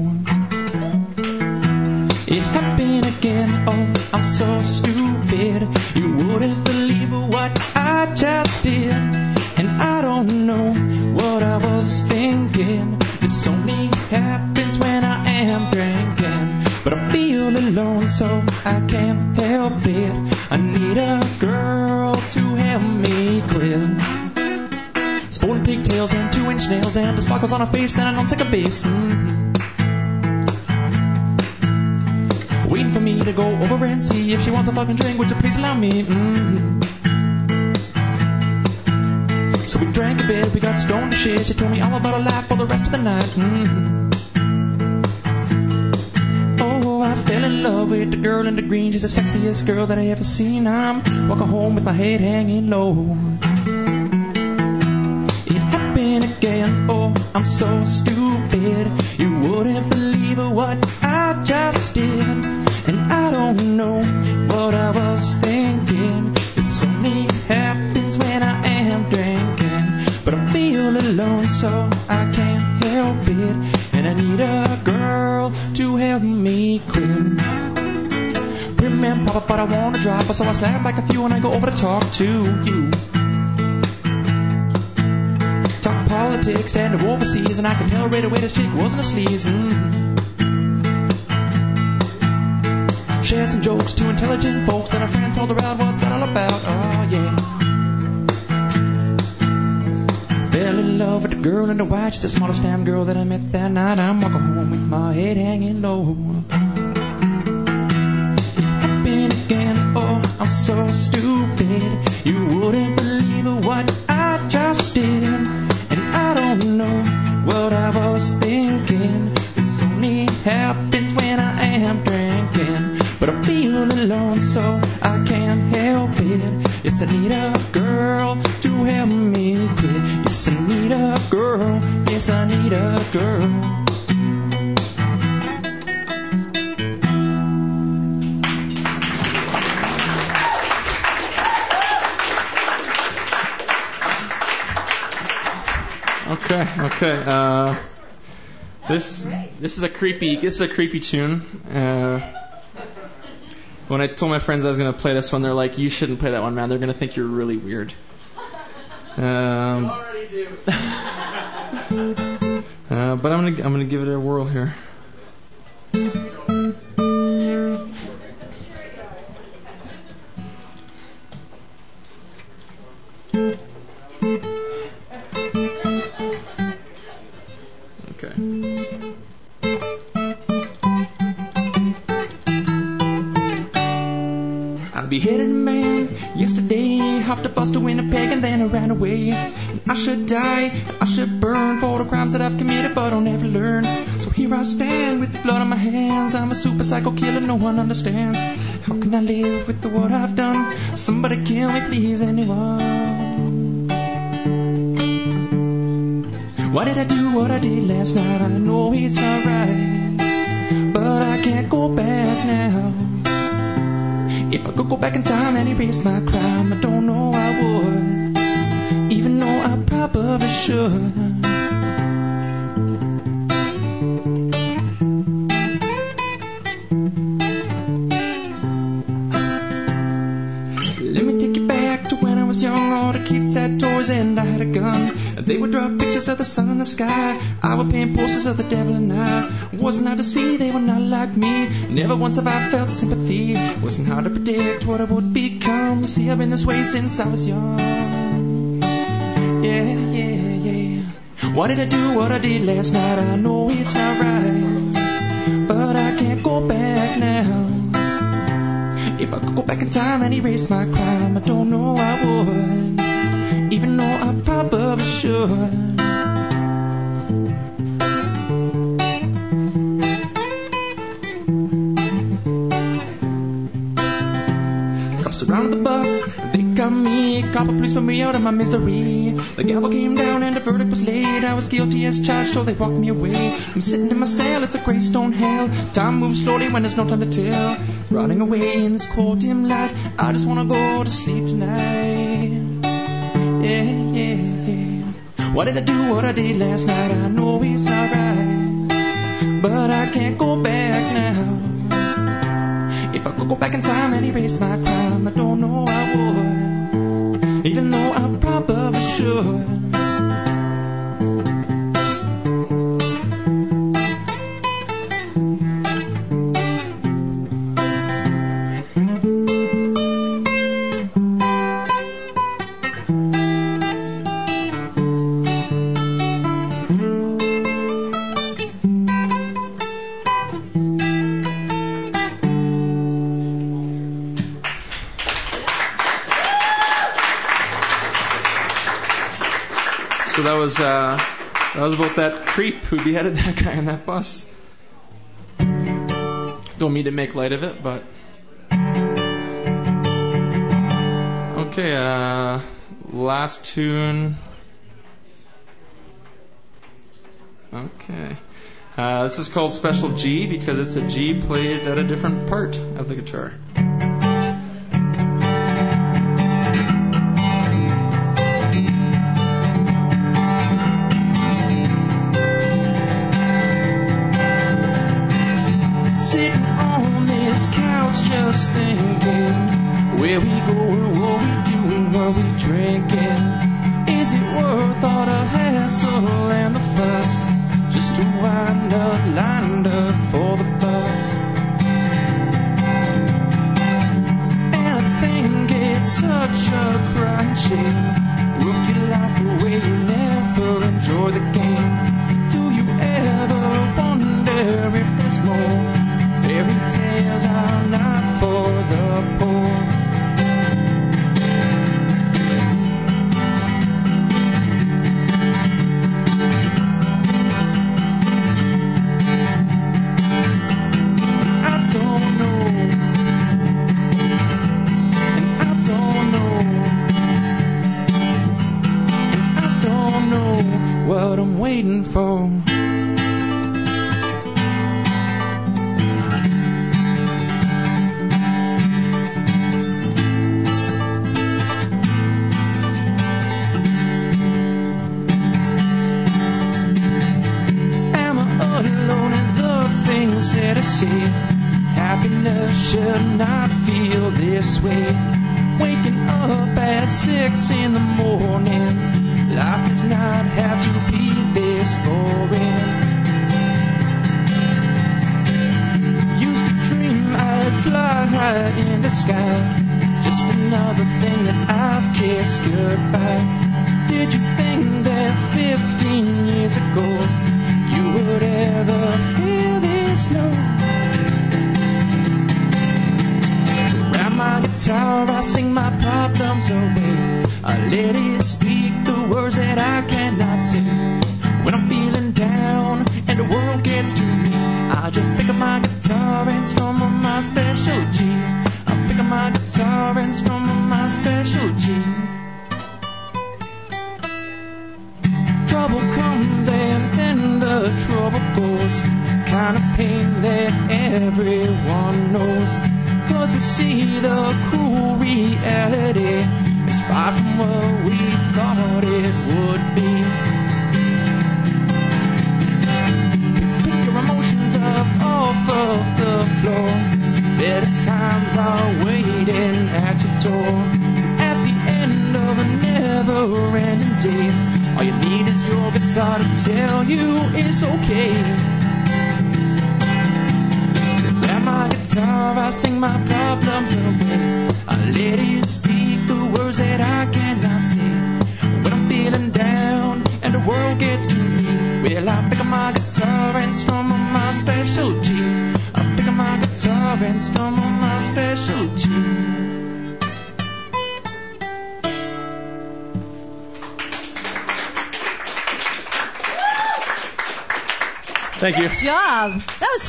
It happened again, oh, I'm so stupid. You wouldn't believe what I just did. And I don't know what I was thinking. This only happens when I am drinking. But I feel alone, so I can't help it. Nails and the sparkles on her face, then I don't take a base. Mm-hmm. Waiting for me to go over and see if she wants a fucking drink, would you please allow me? Mm-hmm. So we drank a bit, we got stoned to shit. She told me all about her life for the rest of the night. Mm-hmm. Oh, I fell in love with the girl in the green. She's the sexiest girl that I ever seen. I'm walking home with my head hanging low. So stupid. You wouldn't believe what I just did. And I don't know what I was thinking. This only happens when I am drinking. But I feel alone, so I can't help it. And I need a girl to help me quit. Prim and proper, but I wanna drop her, so I slam back a few and I go over to talk to you. Politics and overseas, and I could tell right away this chick wasn't a sleaze. Mm. Share some jokes to intelligent folks, and our friends told her out what's that all about? Oh yeah. Fell in love with a girl in the white, she's the smallest damn girl that I met that night. I'm walking home with my head hanging low. Oh, I'm so stupid. You wouldn't believe what I just did. Was thinking. This only happens when I am drinking. But I feel alone, so I can't help it. Yes, I need a girl to help me quit. Yes, I need a girl. Yes, I need a girl. Okay, okay. Uh, this is a creepy this is a creepy tune. Uh, when I told my friends I was gonna play this one, they're like, "You shouldn't play that one, man. They're gonna think you're really weird." Um, uh, but I'm gonna I'm gonna give it a whirl here. I'll be headed man. Yesterday, hopped a bus to Winnipeg and then I ran away. And I should die, I should burn for the crimes that I've committed, but I'll never learn. So here I stand with the blood on my hands. I'm a super psycho killer, no one understands. How can I live with the what I've done? Somebody kill me, please, anyone. Why did I do what I did last night? I know it's not right, but I can't go back now. If I could go back in time and erase my crime, I don't know I would, even though I probably should. Let me take you back to when I was young. All the kids had toys and I had a gun. They would draw pictures of the sun and the sky. I would paint posters of the devil and I. Wasn't hard to see they were not like me. Never once have I felt sympathy. Wasn't hard to predict what I would become. You see, I've been this way since I was young. Yeah, yeah, yeah. Why did I do what I did last night? I know it's not right, but I can't go back now. If I could go back in time and erase my crime, I don't know I would, I probably should. Surrounded the bus, they got me, cop a put me out of my misery. The gavel came down and the verdict was laid. I was guilty as charged, so they walked me away. I'm sitting in my cell, it's a grey stone hell. Time moves slowly when there's no time to tell. It's running away in this cold dim light. I just wanna go to sleep tonight. Yeah, Why did I do what I did last night? I know it's not right, but I can't go back now. If I could go back in time and erase my crime, I don't know I would, even though I probably should. Creep who beheaded that guy on that bus. Don't mean to make light of it, but okay. Uh, last tune. Okay. Uh, this is called Special G because it's a G played at a different part of the guitar. What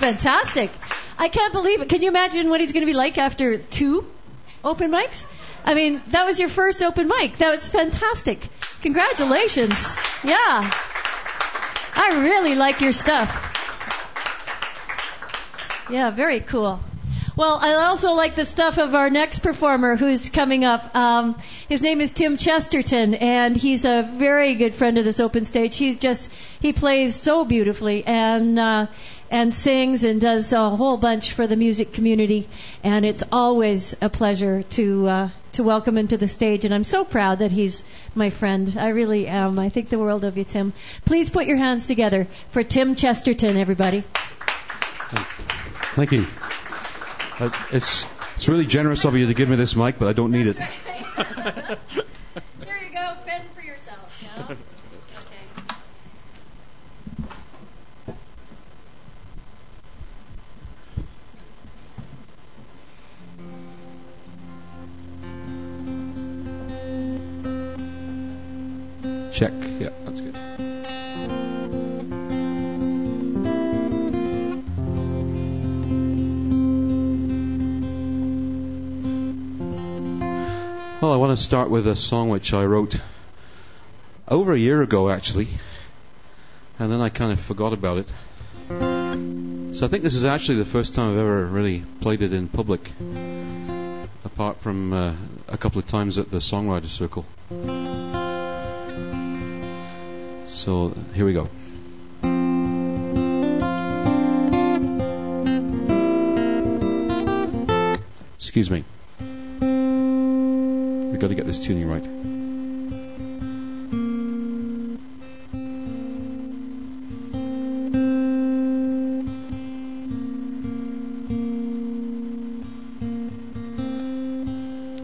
fantastic. I can't believe it. Can you imagine what he's going to be like after two open mics? I mean, that was your first open mic. That was fantastic. Congratulations. Yeah. I really like your stuff. Yeah, very cool. Well, I also like the stuff of our next performer who's coming up. Um, his name is Tim Chesterton, and he's a very good friend of this open stage. He's just he plays so beautifully and uh, and sings and does a whole bunch for the music community, and it's always a pleasure to uh, to welcome him to the stage. And I'm so proud that he's my friend. I really am. I think the world of you, Tim. Please put your hands together for Tim Chesterton, everybody. Thank you. Uh, it's it's really generous of you to give me this mic, but I don't need it. Here you go. Fend for yourself. You know? Check. Yeah, that's good. Well, I want to start with a song which I wrote over a year ago, actually, and then I kind of forgot about it. So I think this is actually the first time I've ever really played it in public, apart from uh, a couple of times at the Songwriter Circle. So here we go. Excuse me. We've got to get this tuning right.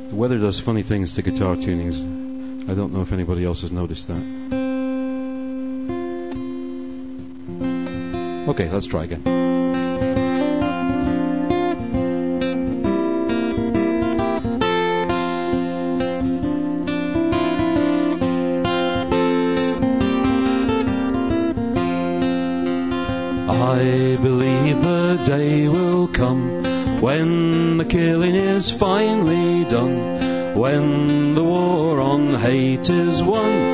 The weather does funny things to guitar tunings. I don't know if anybody else has noticed that. Okay, let's try again. I believe the day will come when the killing is finally done, when the war on hate is won.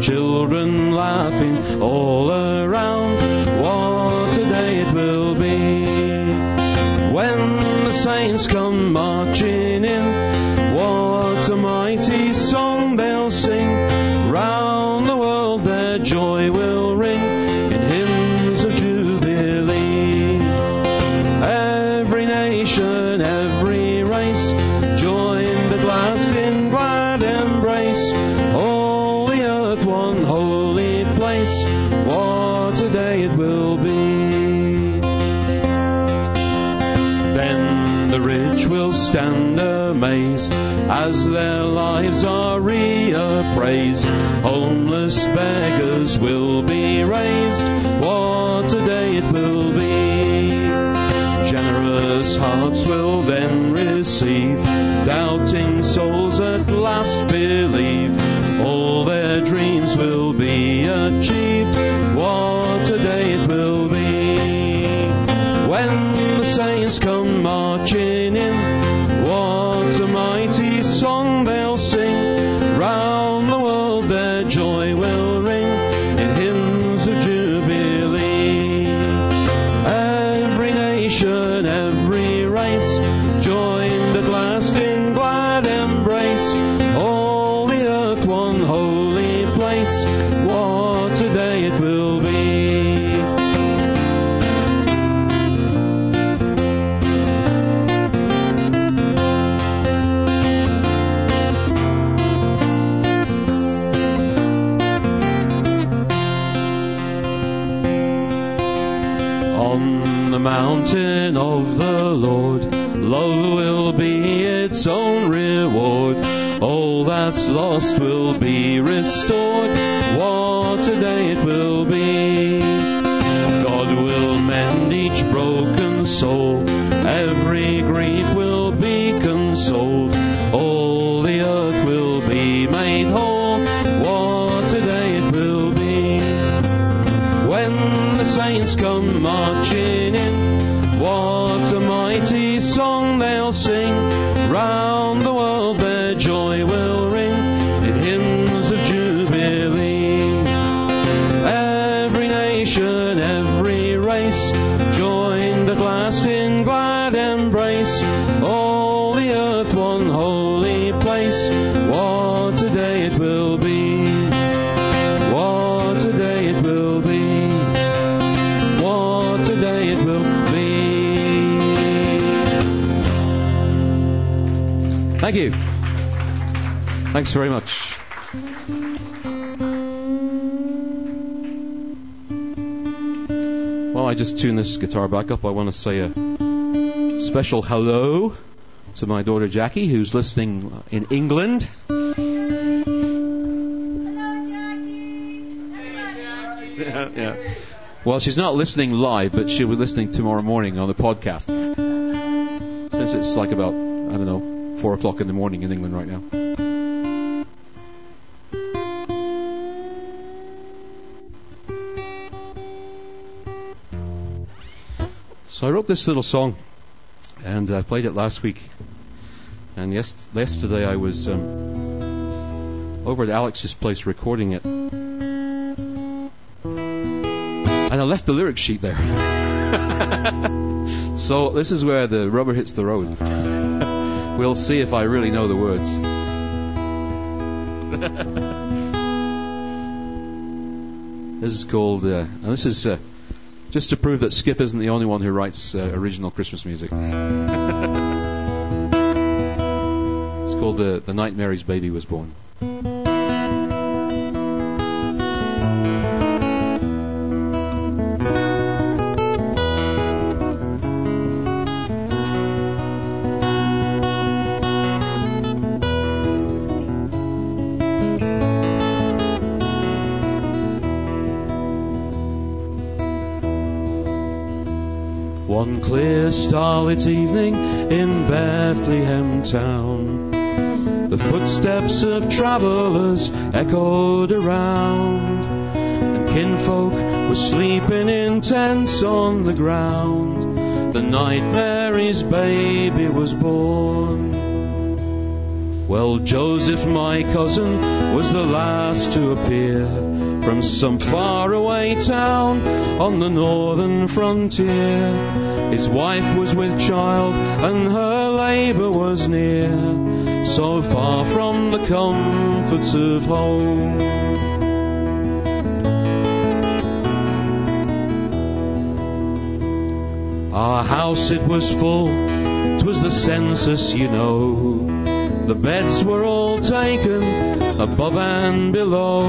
Children laughing all will be restored. Very much. While I just tune this guitar back up, I want to say a special hello to my daughter Jackie, who's listening in England. Hello, Jackie. Hello, Yeah, yeah. Well, she's not listening live, but she'll be listening tomorrow morning on the podcast. Since it's like about, I don't know, four o'clock in the morning in England right now. So I wrote this little song, and I played it last week. And yes, yesterday I was um, over at Alex's place recording it, and I left the lyric sheet there. so this is where the rubber hits the road. we'll see if I really know the words. this is called, uh, and this is uh, just to prove that Skip isn't the only one who writes uh, original Christmas music. it's called the, the Night Mary's Baby Was Born. Starlit evening in Bethlehem town, the footsteps of travellers echoed around, and kinfolk were sleeping in tents on the ground. the night Mary's baby was born. Well, Joseph, my cousin, was the last to appear from some faraway town on the northern frontier. His wife was with child and her labour was near, so far from the comforts of home. Our house it was full, 'twas the census, you know. The beds were all taken above and below.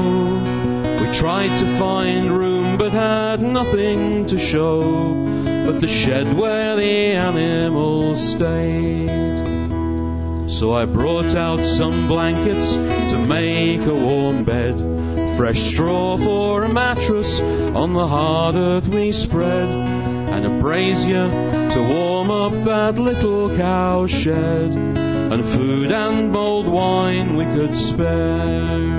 We tried to find room but had nothing to show but the shed where the animals stayed. So I brought out some blankets to make a warm bed, fresh straw for a mattress on the hard earth we spread, and a brazier to warm up that little cow shed, and food and mulled wine we could spare.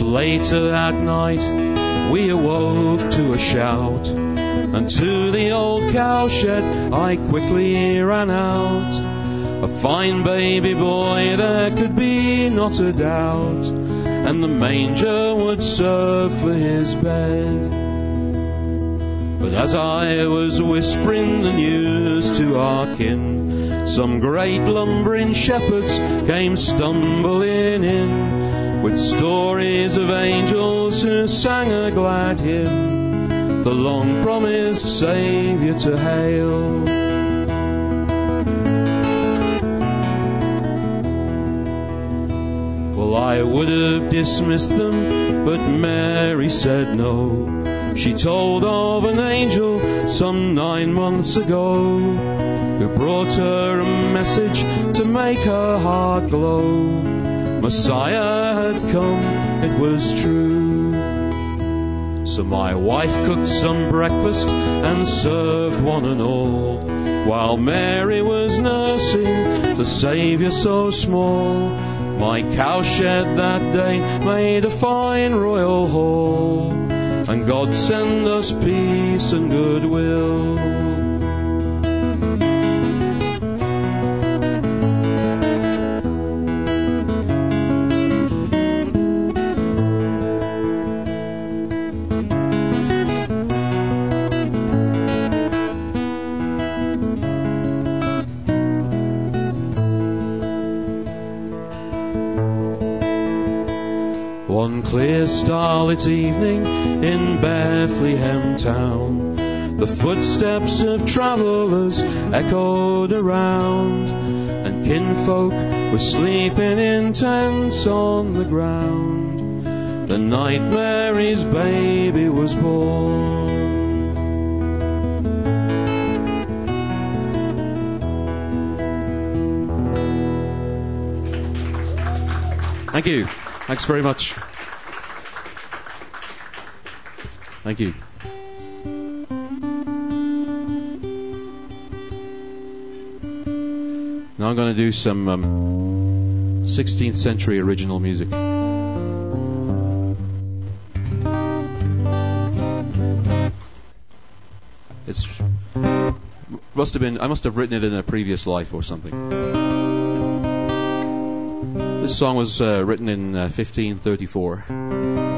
Later that night we awoke to a shout, and to the old cowshed I quickly ran out. A fine baby boy there could be not a doubt, and the manger would serve for his bed. But as I was whispering the news to our kin, some great lumbering shepherds came stumbling in with stories of angels who sang a glad hymn, the long promised Saviour to hail. Well, I would have dismissed them, but Mary said no. She told of an angel some nine months ago who brought her a message to make her heart glow. Messiah had come, it was true. So my wife cooked some breakfast and served one and all, while Mary was nursing the Saviour so small. My cowshed that day made a fine royal hall, and God send us peace and goodwill. Starlit evening in Bethlehem town, the footsteps of travellers echoed around, and kinfolk were sleeping in tents on the ground. The night Mary's baby was born. Thank you. Thanks very much. Thank you. Now I'm going to do some um, 16th century original music. It's must have been I must have written it in a previous life or something. This song was uh, written in uh, 1534.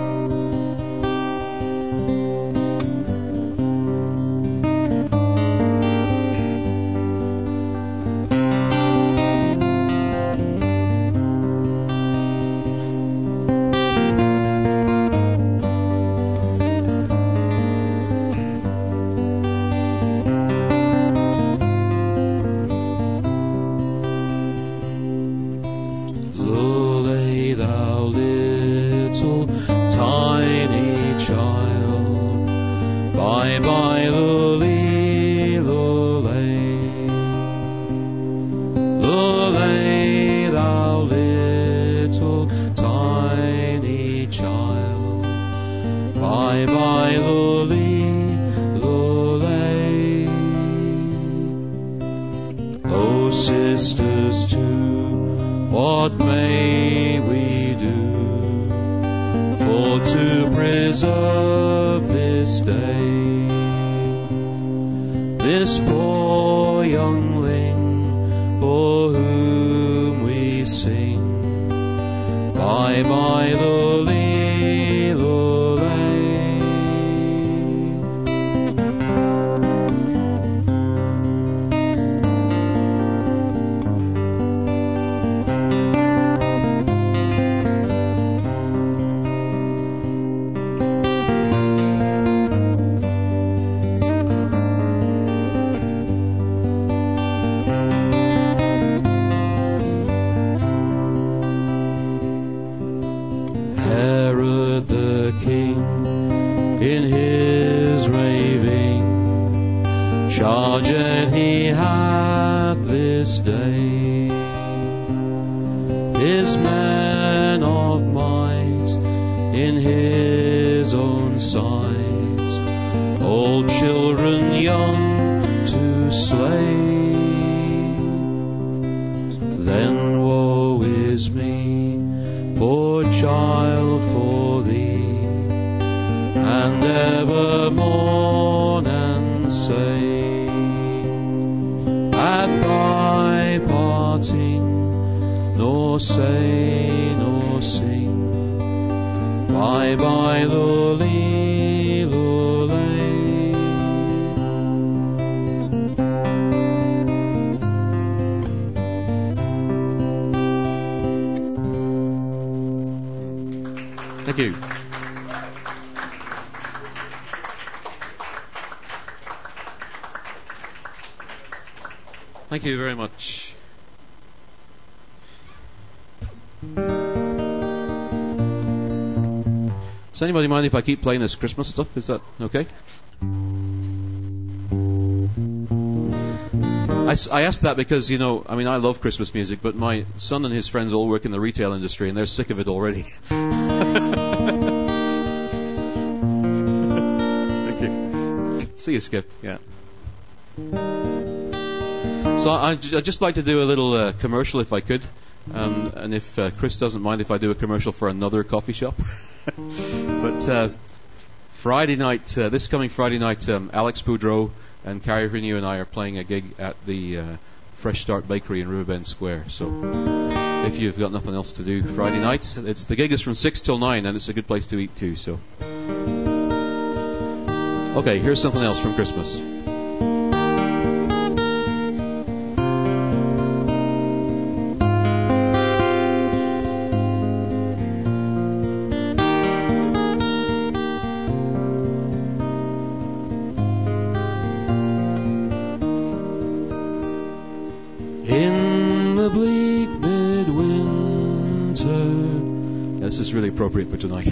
Mind if I keep playing this Christmas stuff? Is that okay? I asked that because, you know, I mean, I love Christmas music, but my son and his friends all work in the retail industry and they're sick of it already. Thank you. See you, Skip. Yeah. So I, I'd just like to do a little uh, commercial if I could. Um, and if uh, Chris doesn't mind if I do a commercial for another coffee shop. uh, Friday night, uh, this coming Friday night, um, Alex Boudreau and Carrie Renew and I are playing a gig at the uh, Fresh Start Bakery in Riverbend Square. So if you've got nothing else to do Friday night, it's the gig is from six till nine, and it's a good place to eat too. So okay, here's something else from Christmas. Tonight.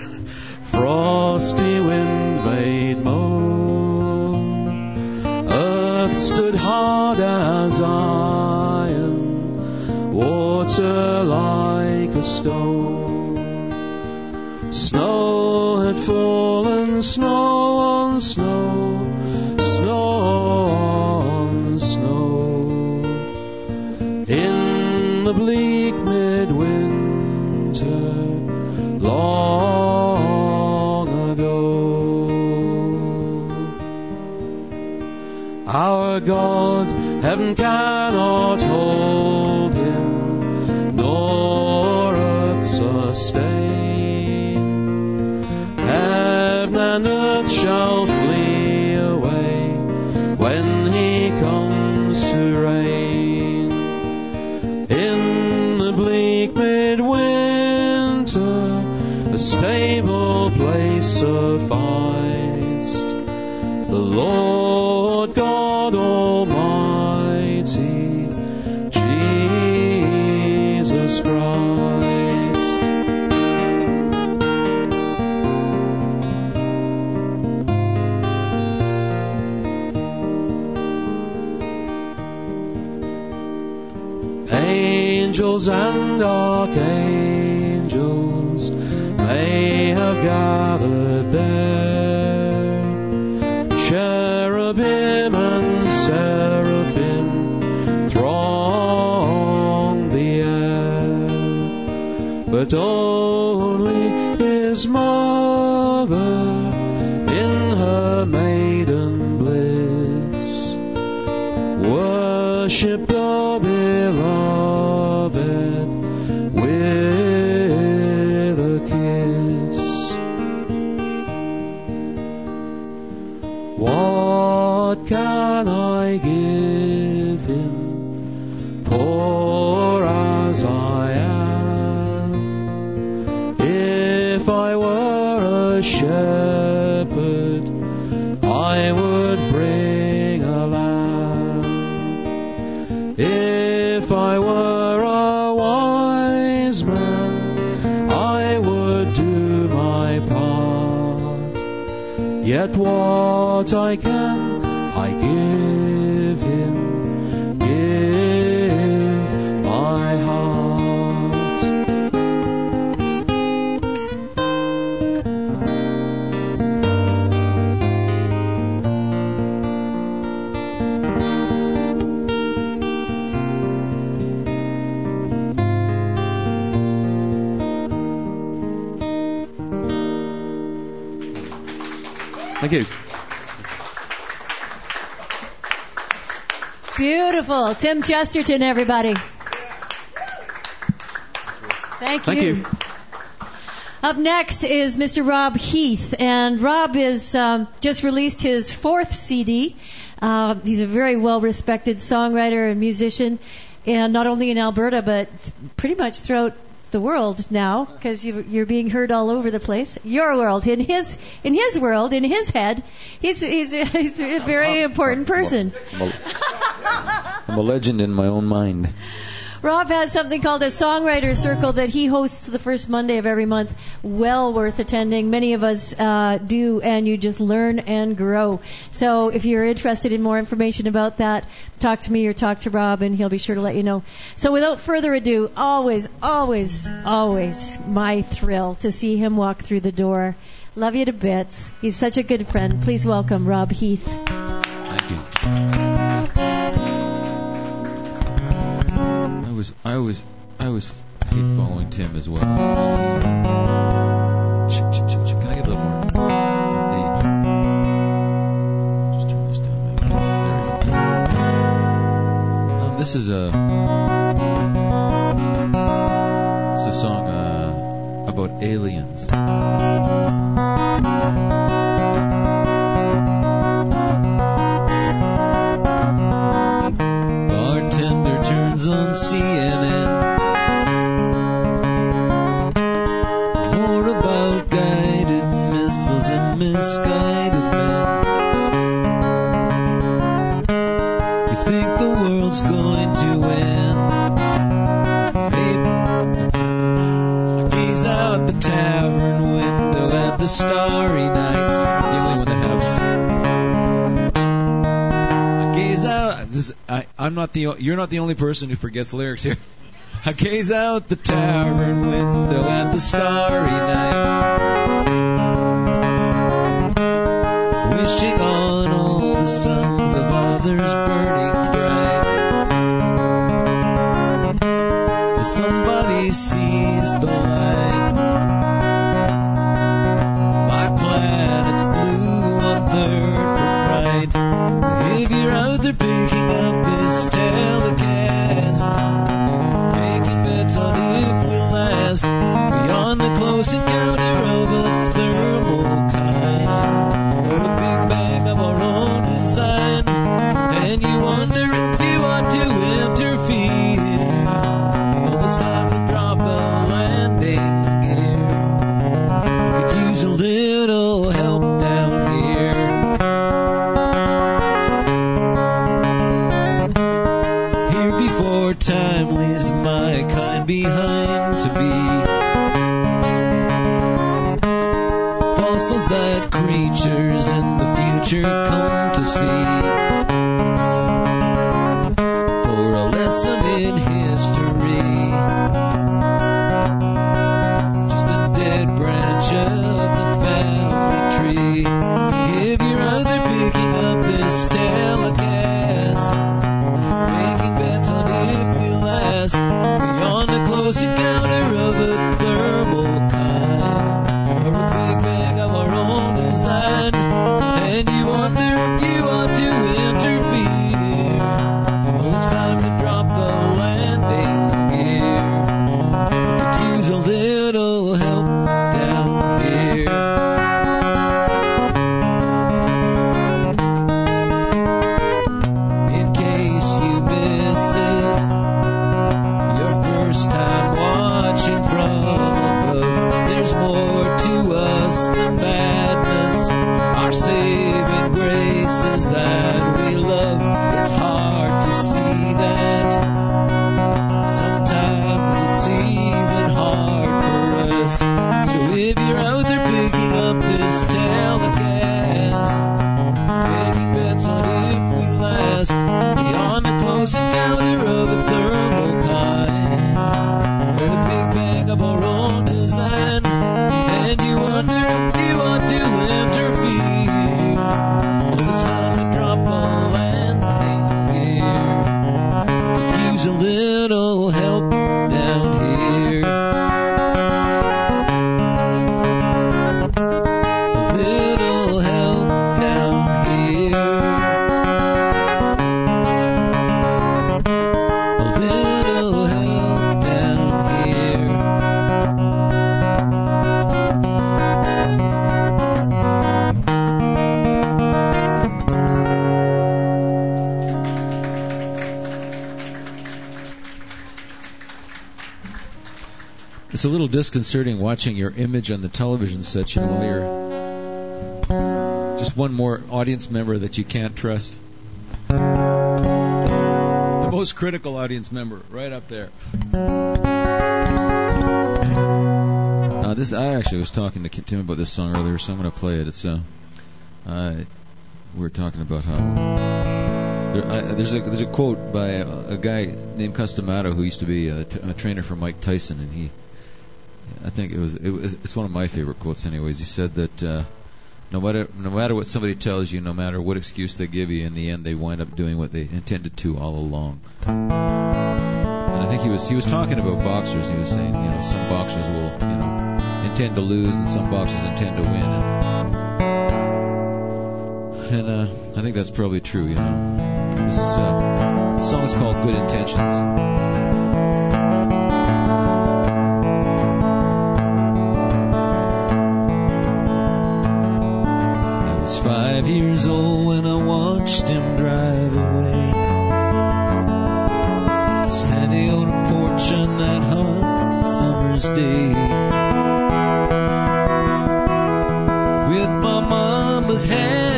Earth what I Tim Chesterton, everybody. Thank you. Thank you. Up next is Mr. Rob Heath, and Rob is um, just released his fourth CD. Uh, he's a very well-respected songwriter and musician, and not only in Alberta but pretty much throughout the world now, because you, you're being heard all over the place. Your world, in his in his world, in his head, he's he's, he's a very important person. I'm a, I'm a legend in my own mind. Rob has something called a songwriter circle that he hosts the first Monday of every month. Well worth attending. Many of us uh, do, and you just learn and grow. So if you're interested in more information about that, talk to me or talk to Rob, and he'll be sure to let you know. So without further ado, always, always, always my thrill to see him walk through the door. Love you to bits. He's such a good friend. Please welcome Rob Heath. Was, I was, I was hate following Tim as well. Can I get a little more? The- Just turn this down. maybe. There we go. Um, this is a, it's a song uh, about aliens. Starry night. The only one that happens. I gaze out. This, I, I'm not the. You're not the only person who forgets lyrics here. I gaze out the tavern window at the starry night, wishing on all the suns of others burning bright. That somebody sees the light. Disconcerting watching your image on the television set, you're just one more audience member that you can't trust. The most critical audience member, right up there. Uh, this I actually was talking to Tim about this song earlier, so I'm going to play it. It's uh, uh, we are talking about how there, I, there's a there's a quote by a, a guy named Cus D'Amato who used to be a, t- a trainer for Mike Tyson, and he I think it was it was it's one of my favorite quotes. Anyways, he said that uh, no matter no matter what somebody tells you, no matter what excuse they give you, in the end they wind up doing what they intended to all along. And I think he was he was talking about boxers. He was saying you know some boxers will you know intend to lose and some boxers intend to win. And, and uh, I think that's probably true. You know, this uh, song is called Good Intentions. Years old when I watched him drive away. Standing on a porch on that hot summer's day. With my mama's hand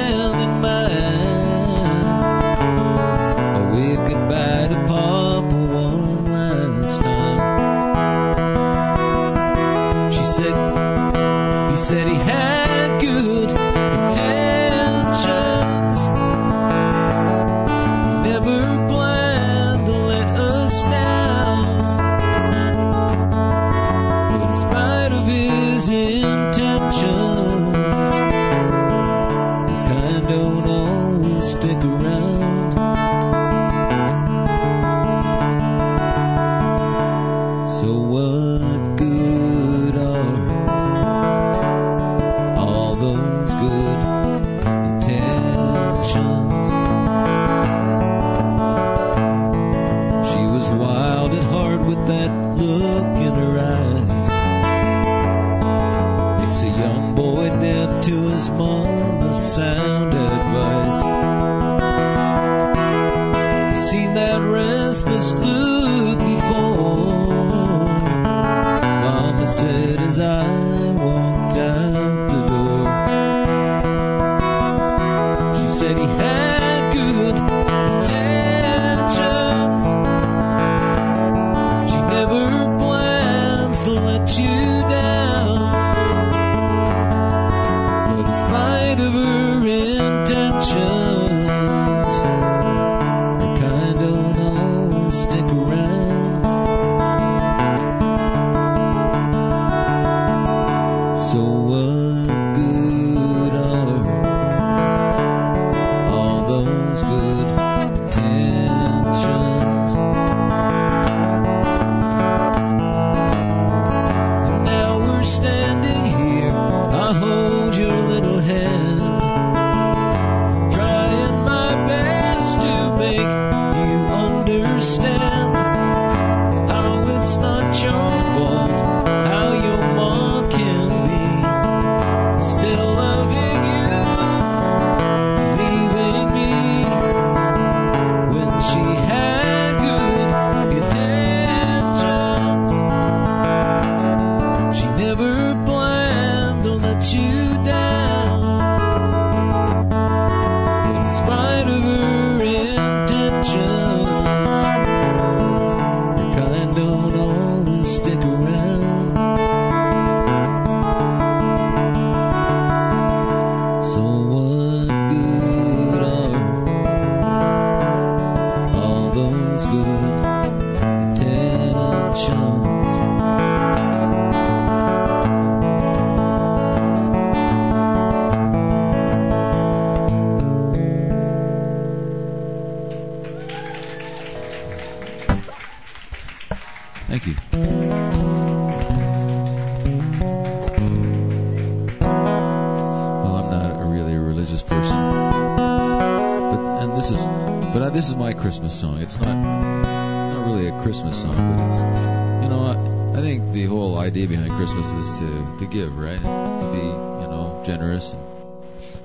to give, right? To be, you know, generous.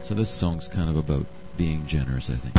so this song's kind of about being generous, I think.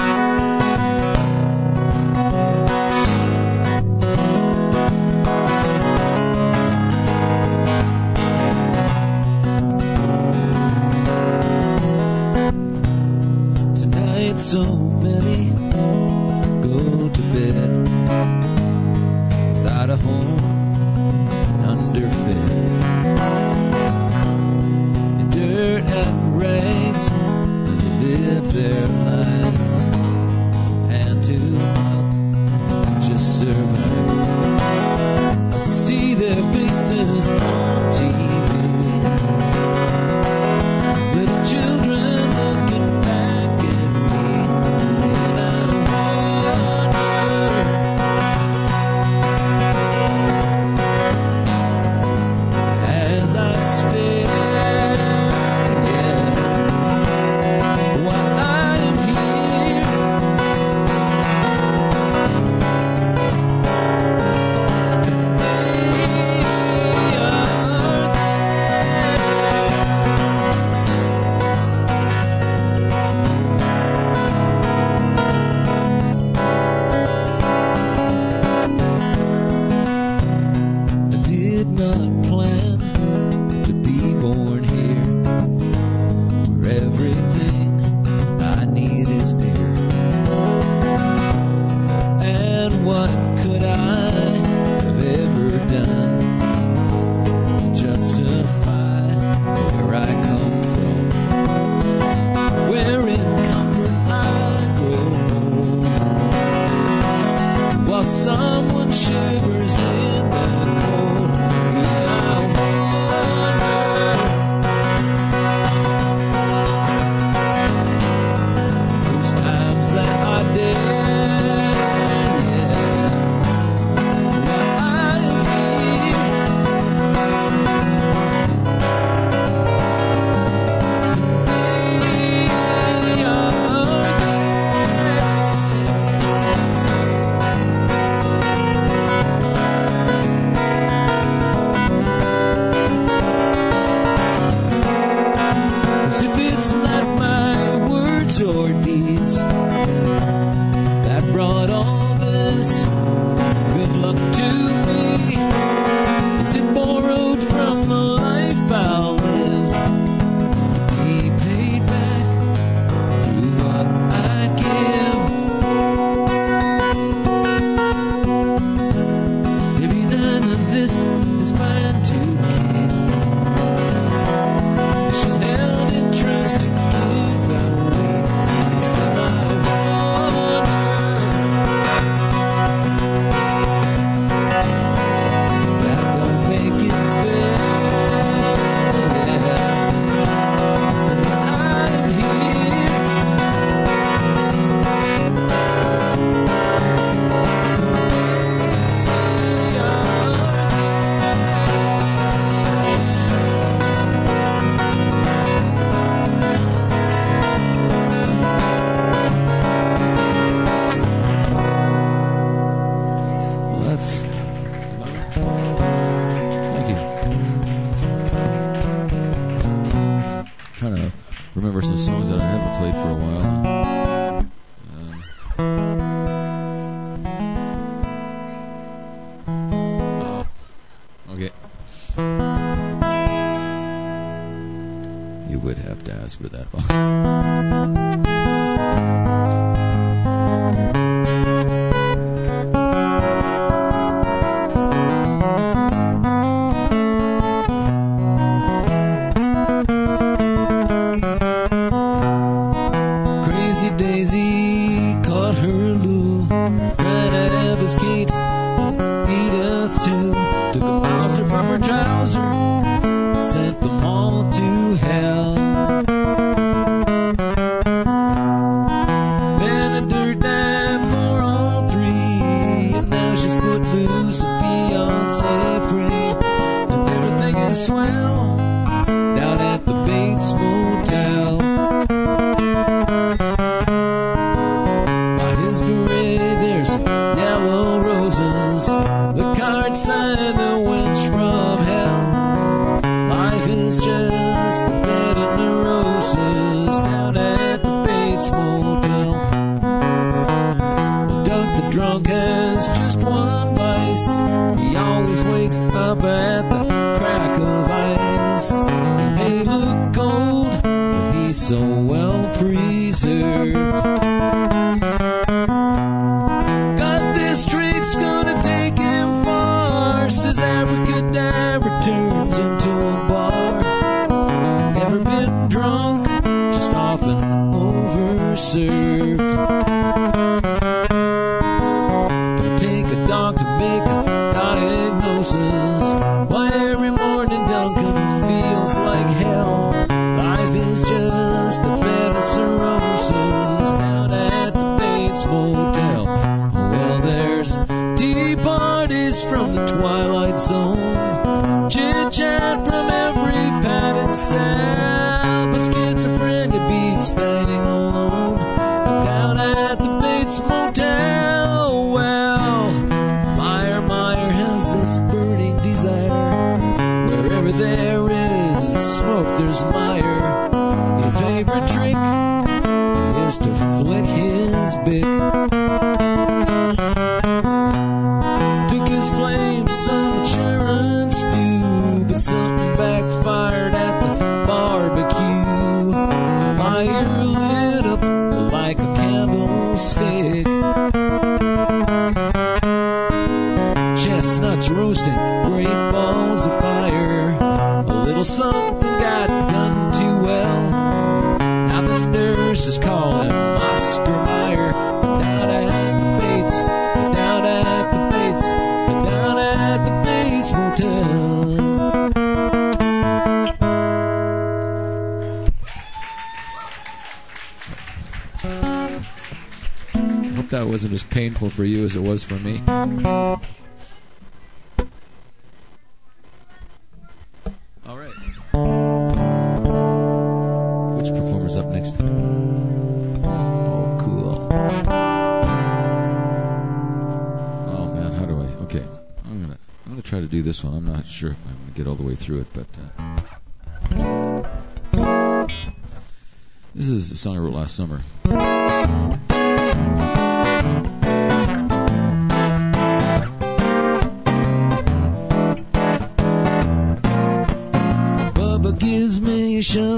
those for me. All right. Which performer's up next? Oh, cool. Oh man, how do I? Okay, I'm gonna I'm gonna try to do this one. I'm not sure if I'm gonna get all the way through it, but. Uh, this is a song I wrote last summer.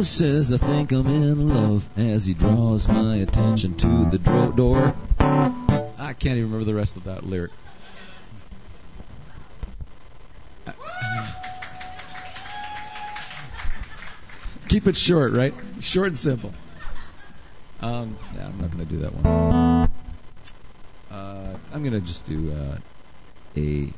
love says I think I'm in love as he draws my attention to the door. I can't even remember the rest of that lyric. Keep it short, right? Short and simple. Um, yeah, I'm not going to do that one. Uh, I'm going to just do uh, a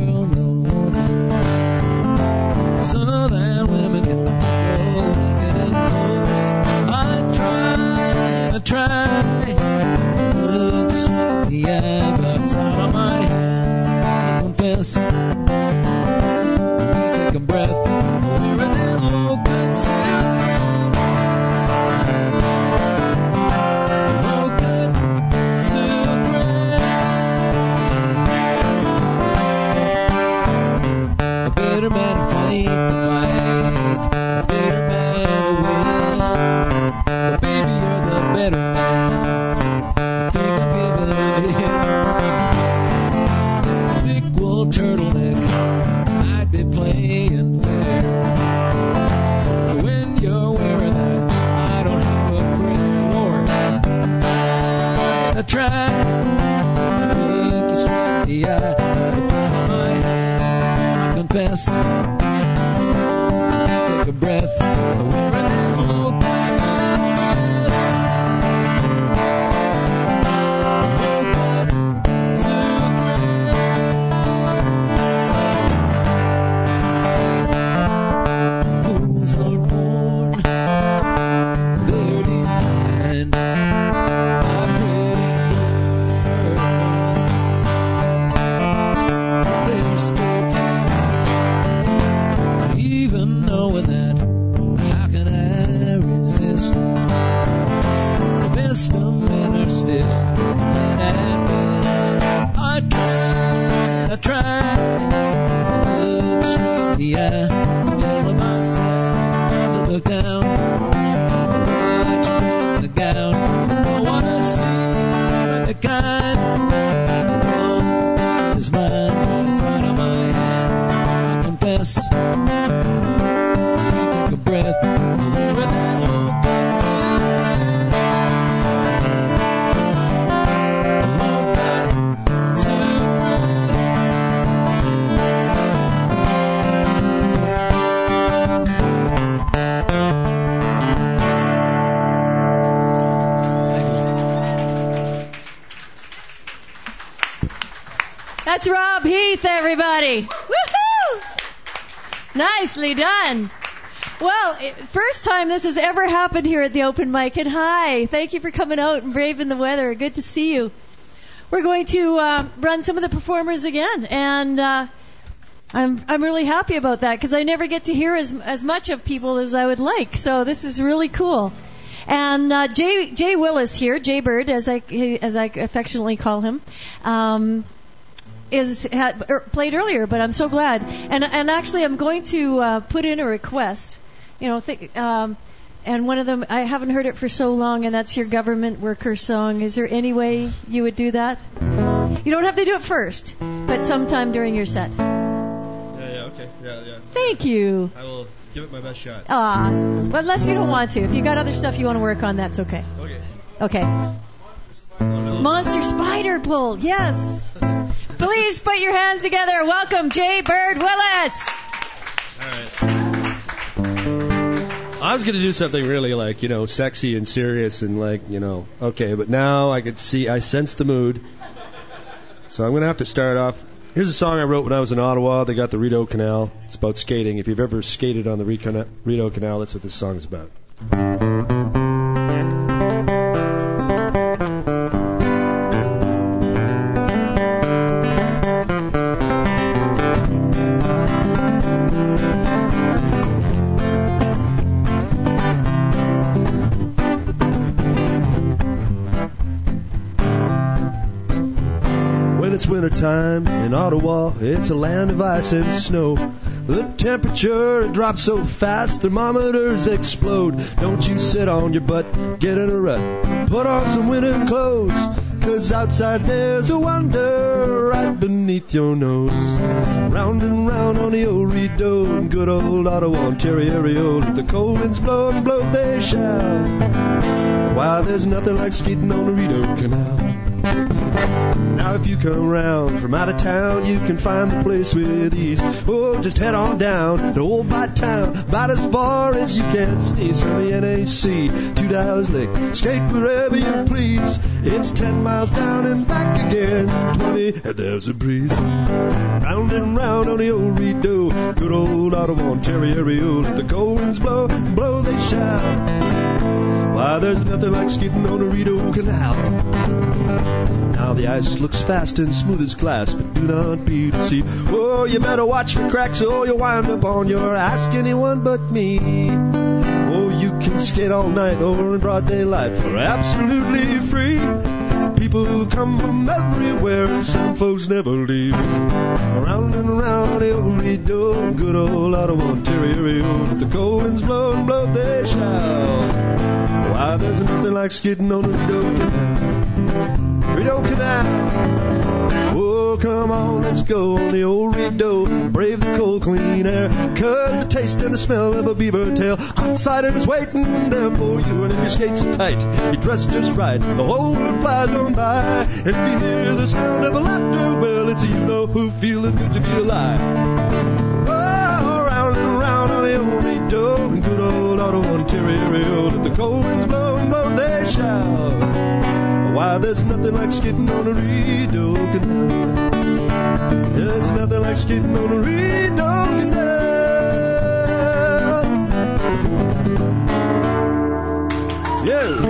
world knows. Southern women can go naked and close. I try, I try. Looks with the eye, but out of my hands. I confess. Nicely done. Well, first time this has ever happened here at the open mic, and hi, thank you for coming out and braving the weather. Good to see you. We're going to uh, run some of the performers again, and uh, I'm I'm really happy about that because I never get to hear as as much of people as I would like. So this is really cool. And uh, Jay Jay Willis here, Jay Bird, as I as I affectionately call him. Um, is had, er, played earlier, but I'm so glad. And and actually, I'm going to uh, put in a request. You know, think, um, and one of them I haven't heard it for so long, and that's your government worker song. Is there any way you would do that? You don't have to do it first, but sometime during your set. Yeah, yeah, okay. Yeah, yeah. Thank you. I will give it my best shot. Ah, well, unless you don't want to. If you got other stuff you want to work on, that's okay. Okay. Okay. Monster spider pull, yes. Please put your hands together. Welcome, Jay Bird Willis. All right. I was gonna do something really like, you know, sexy and serious and like, you know, okay, but now I could see, I sense the mood. So I'm gonna have to start off. Here's a song I wrote when I was in Ottawa. They got the Rideau Canal. It's about skating. If you've ever skated on the Rideau Canal, that's what this song is about. Wintertime in Ottawa, it's a land of ice and snow. The temperature drops so fast, thermometers explode. Don't you sit on your butt, get in a rut, put on some winter clothes. Cause outside there's a wonder right beneath your nose. Round and round on the old Rideau in good old Ottawa, Ontario. Let the cold winds blow and blow, they shall. Why, there's nothing like skating on the Rideau Canal. Now if you come round from out of town, you can find the place with ease. Oh, just head on down to Old Bytown, about as far as you can sneeze from the NAC to Dow's Lake. Skate wherever you please. It's ten miles down and back again. Twenty, and there's a breeze. Round and round on the old Rideau, good old Ottawa, Ontario. Let the cold winds blow, blow they shall. There's nothing like skating on a Rideau Canal. Now the ice looks fast and smooth as glass, but do not be deceived. Oh, you better watch for cracks or you'll wind up on your ask anyone but me. Oh, you can skate all night or in broad daylight for absolutely free. People come from everywhere and some folks never leave. Around and around old Rideau, good old Ottawa, Ontario. Let the cold winds blow and blow they shall. Why, there's nothing like skidding on a Rideau Canal. Rideau Canal. Oh, come on, let's go on the old Rideau. Brave the cold, clean air. Cause the taste and the smell of a beaver tail. Outsiders waiting there for you. And if your skates are tight, you dress just right. The whole world flies on by. And if you hear the sound of a laughter, oh, well, it's you know who feeling good to be alive. Oh, round and round on the old good old Ottawa, Ontario. Let the cold winds blow and blow, they shall. Why, there's nothing like skating on a Rideau Canal. There's nothing like skating on a Rideau Canal. Yeah.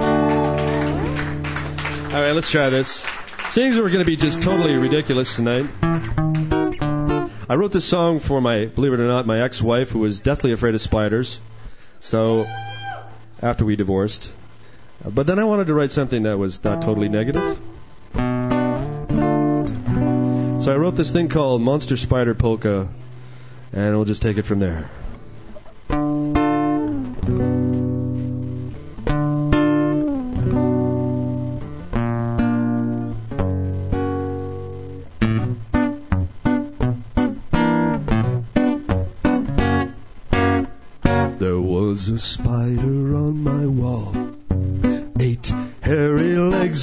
All right, let's try this. Seeing as we're going to be just totally ridiculous tonight, I wrote this song for my, believe it or not, my ex-wife who was deathly afraid of spiders. So, after we divorced. But then I wanted to write something that was not totally um, negative. So I wrote this thing called Monster Spider Polka, and we'll just take it from there. There was a spider on my wall.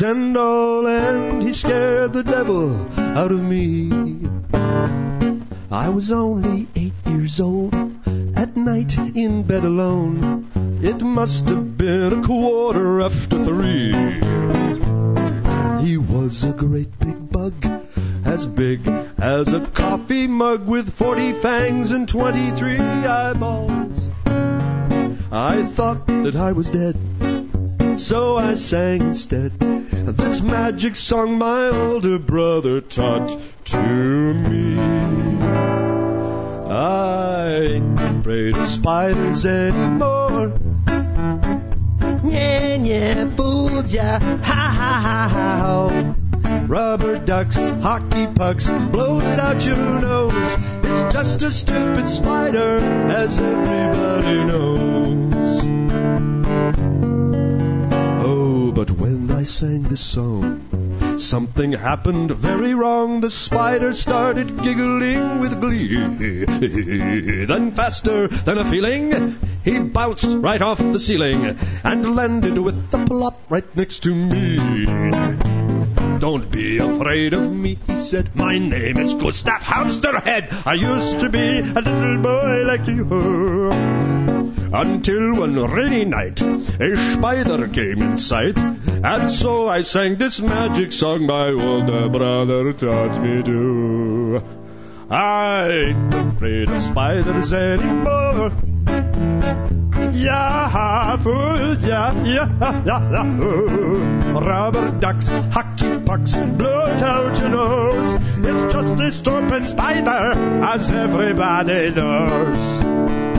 All, and he scared the devil out of me. I was only eight years old, at night in bed alone. It must have been a quarter after three. He was a great big bug, as big as a coffee mug with 40 fangs and 23 eyeballs. I thought that I was dead, so I sang instead this magic song my older brother taught to me. I ain't afraid of spiders anymore. Yeah, yeah, fooled ya, ha ha ha ha. Rubber ducks, hockey pucks, blow it out your nose. It's just a stupid spider, as everybody knows. But when I sang this song, something happened very wrong. The spider started giggling with glee. then, faster than a feeling, he bounced right off the ceiling and landed with a plop right next to me. Don't be afraid of me, he said. My name is Gustav Hamsterhead. I used to be a little boy like you. Until one rainy night, a spider came in sight. And so I sang this magic song my older brother taught me to. I ain't afraid of spiders anymore. Yeah, fool, yeah, yeah, yeah, yeah. Rubber ducks, hockey pucks, blow out your nose. It's just a stupid spider, as everybody knows.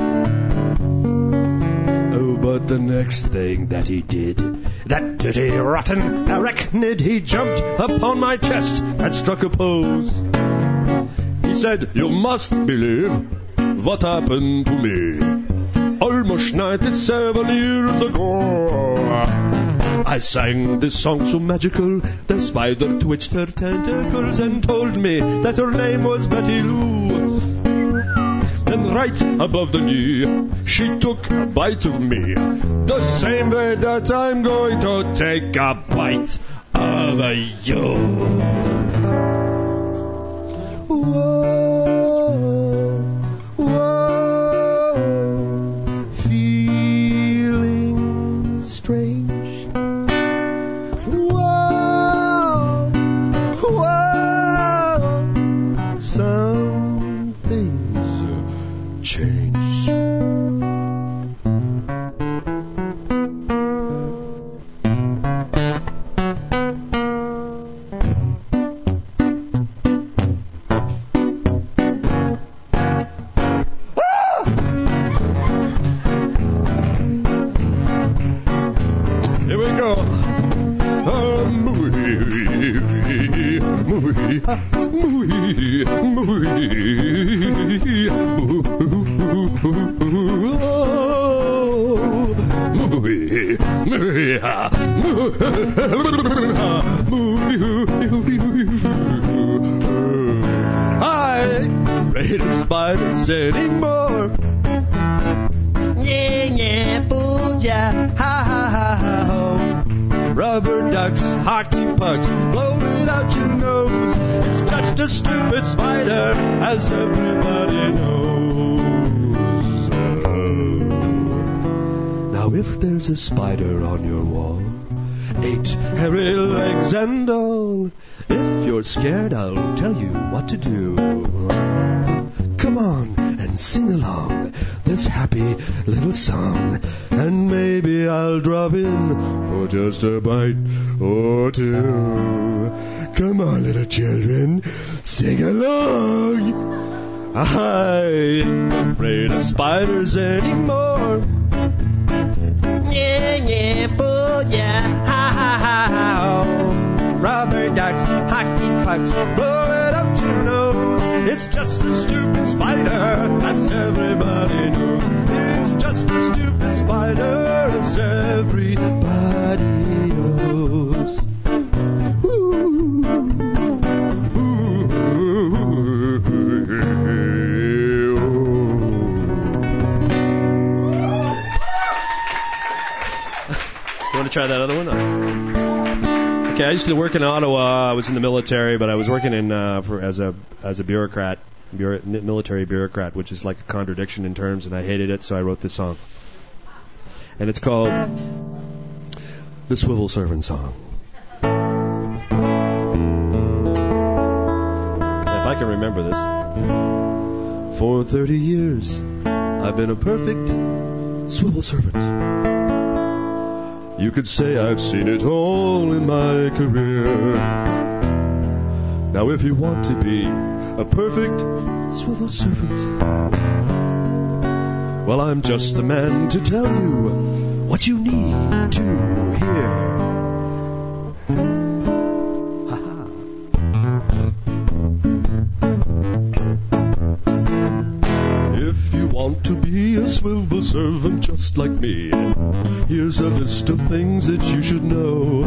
But the next thing that he did, that dirty, rotten arachnid, he jumped upon my chest and struck a pose. He said, You must believe what happened to me almost 97 years ago. I sang this song so magical, the spider twitched her tentacles and told me that her name was Betty Lou. And right above the knee, she took a bite of me, the same way that I'm going to take a bite of you. Whoa, I ain't afraid of spiders anymore. Yeah, yeah, fooled ya, ha ha ha ho. Rubber ducks, hockey pucks, blow it out your nose. It's just a stupid spider, as everybody knows. Now if there's a spider on your wall, eight hairy legs and all, if you're scared, I'll tell you what to do. Come on and sing along this happy little song, and maybe I'll drop in for just a bite or two. Come on, little children, sing along. I ain't afraid of spiders anymore. Yeah, yeah, boo, oh. Rubber ducks, hockey pucks, blow it up to your nose. It's just a stupid spider, as everybody knows. It's just a stupid spider, as everybody knows. Try that other one. Okay, I used to work in Ottawa. I was in the military, but I was working in uh, for as a as a bureaucrat, bureau, military bureaucrat, which is like a contradiction in terms, and I hated it, so I wrote this song. And it's called the Swivel Servant Song. If I can remember this. For 30 years, I've been a perfect swivel servant. You could say I've seen it all in my career. Now, if you want to be a perfect swivel servant, well, I'm just the man to tell you what you need to want to be a swivel servant just like me, here's a list of things that you should know.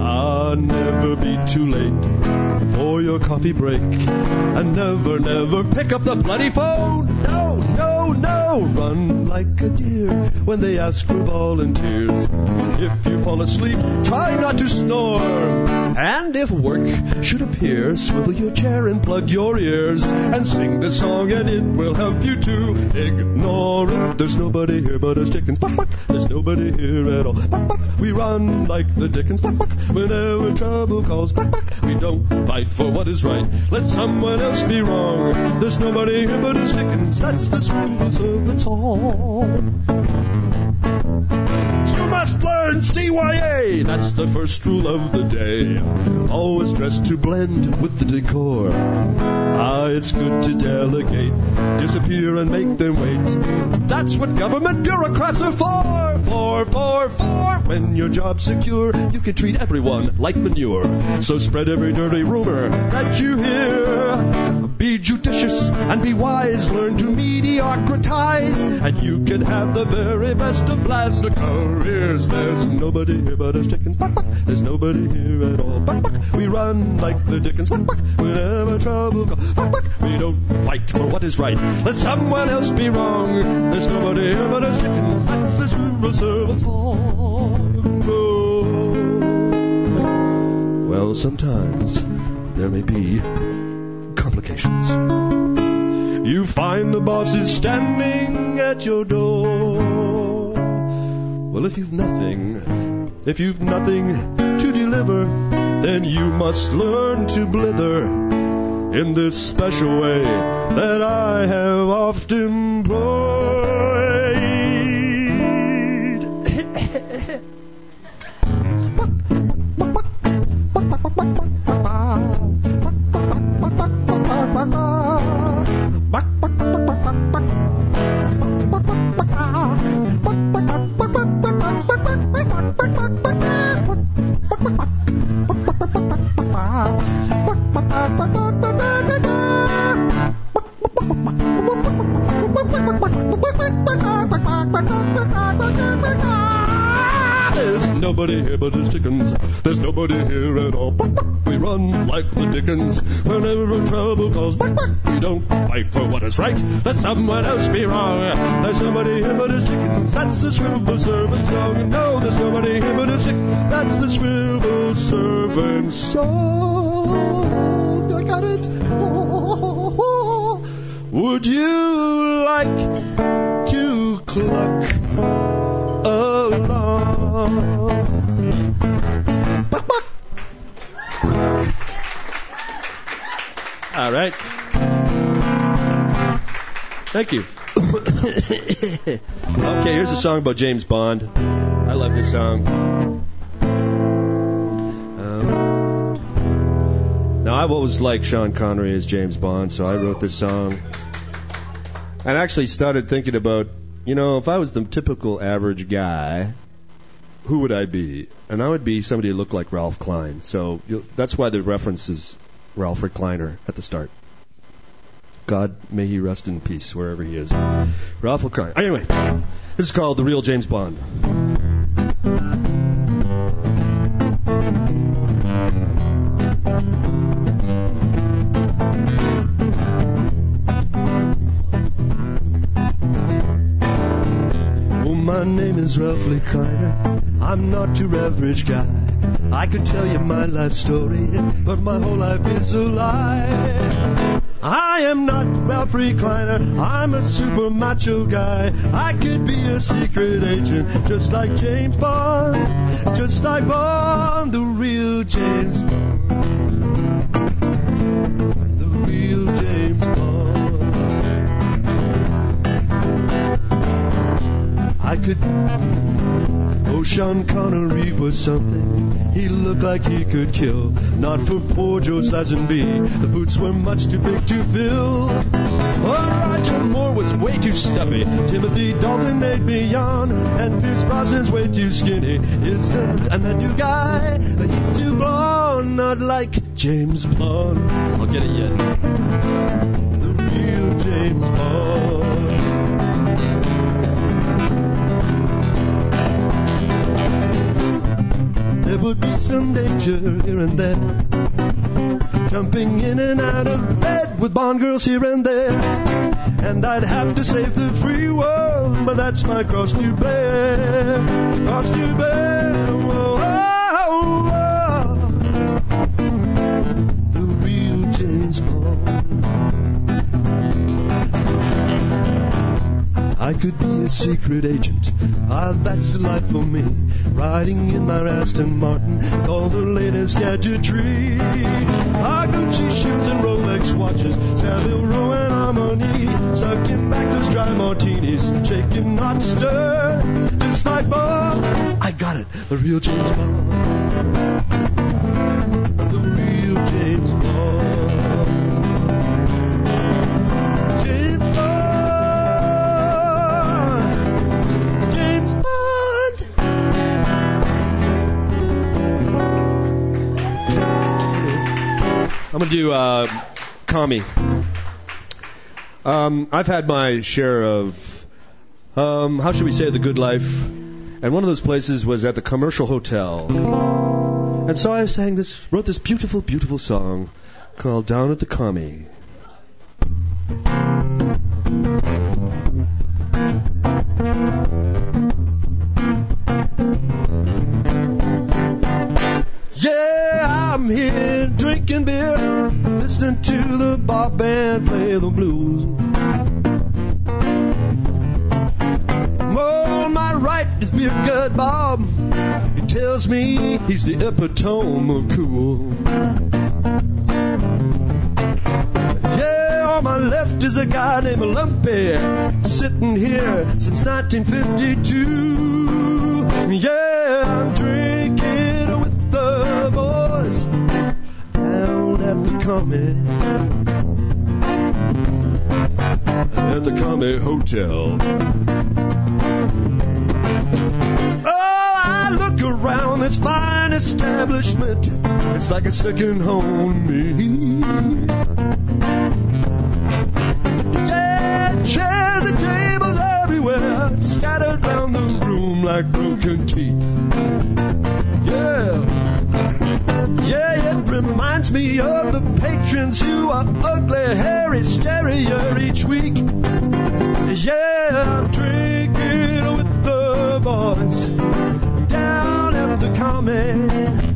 Ah, never be too late for your coffee break. And never, never pick up the bloody phone. No, no, no. Run like a deer when they ask for volunteers. If you fall asleep, try not to snore. And if work should appear, swivel your chair and plug your ears and sing the song and it will help you to ignore it. There's nobody here but us chickens. Buck, buck. There's nobody here at all. Buck, buck. We run like the dickens. Buck, buck. Whenever trouble calls. Buck, buck. We don't fight for what is right. Let someone else be wrong. There's nobody here but us chickens. That's the swivel You must learn CYA. That's the first rule of the day. Always dress to blend with the decor. Ah, it's good to delegate, disappear and make them wait. That's what government bureaucrats are for. For, for, for. When your job's secure, you can treat everyone like manure. So spread every dirty rumor that you hear. Be judicious and be wise. Learn to mediocritize, and you can have the very best of bland careers. There's nobody here but us chickens. Buck, buck. There's nobody here at all. Buck, buck. We run like the Dickens. Buck, buck. Whenever trouble comes. We don't fight for what is right. Let someone else be wrong. There's nobody here but us the swivel servant song. Oh. Well, sometimes there may be complications. You find the boss is standing at your door. Well, if you've nothing, if you've nothing to deliver, then you must learn to blither in this special way that I have often employed. Nobody here but us chickens. There's nobody here at all. We run like the Dickens. Whenever trouble calls, we don't fight for what is right. Let someone else be wrong. There's nobody here but us chickens. That's the swivel servant song. No, there's nobody here but us chickens. That's the swivel servant song. I got it. Oh, would you like to cluck along? Buck, buck. All right. Thank you. okay, here's a song about James Bond. I love this song. I've always liked Sean Connery as James Bond, so I wrote this song. And actually started thinking about, you know, if I was the typical average guy, who would I be? And I would be somebody who looked like Ralph Klein. So that's why the reference is Ralph Recliner at the start. God may he rest in peace wherever he is. Ralph Recliner. Anyway, this is called The Real James Bond. Name is Lee Kleiner. I'm not your average guy. I could tell you my life story, but my whole life is a lie. I am not Ralph Recliner, I'm a super macho guy. I could be a secret agent, just like James Bond, just like Bond, the real James Bond. I could. Oh, Sean Connery was something. He looked like he could kill. Not for poor Joe Lazenby. The boots were much too big to fill. Oh, Roger Moore was way too stuffy. Timothy Dalton made me yawn. And Pierce Brosnan's way too skinny. Is and the new guy, he's too blonde. Not like James Bond. I'll get it yet. The real James Bond. There would be some danger here and there. Jumping in and out of bed with Bond girls here and there. And I'd have to save the free world, but that's my cross to bear. Cross to bear. I could be a secret agent. Ah, that's the life for me. Riding in my Aston Martin with all the latest gadgetry. Ah, Gucci shoes and Rolex watches. Savile Row and Armani. Sucking back those dry martinis. Shaking, not stir. Just like Bob. I got it. The real James Bond. The real James I'm gonna do uh, Commie. Um, I've had my share of, um, how should we say, the good life, and one of those places was at the Commercial Hotel. And so I sang this, wrote this beautiful, beautiful song called "Down at the Commie." I'm here drinking beer, listening to the bar band play the blues. On my right is Beer Gut Bob. He tells me he's the epitome of cool. Yeah, on my left is a guy named Lumpy, sitting here since 1952. Yeah, I'm drinking at the Comet. At the Commie Hotel. Oh, I look around this fine establishment. It's like a second home to me. Yeah, chairs and tables everywhere, scattered round the room like broken teeth. Reminds me of the patrons who are ugly, hairy, scarier each week. Yeah, I'm drinking with the boys down at the common.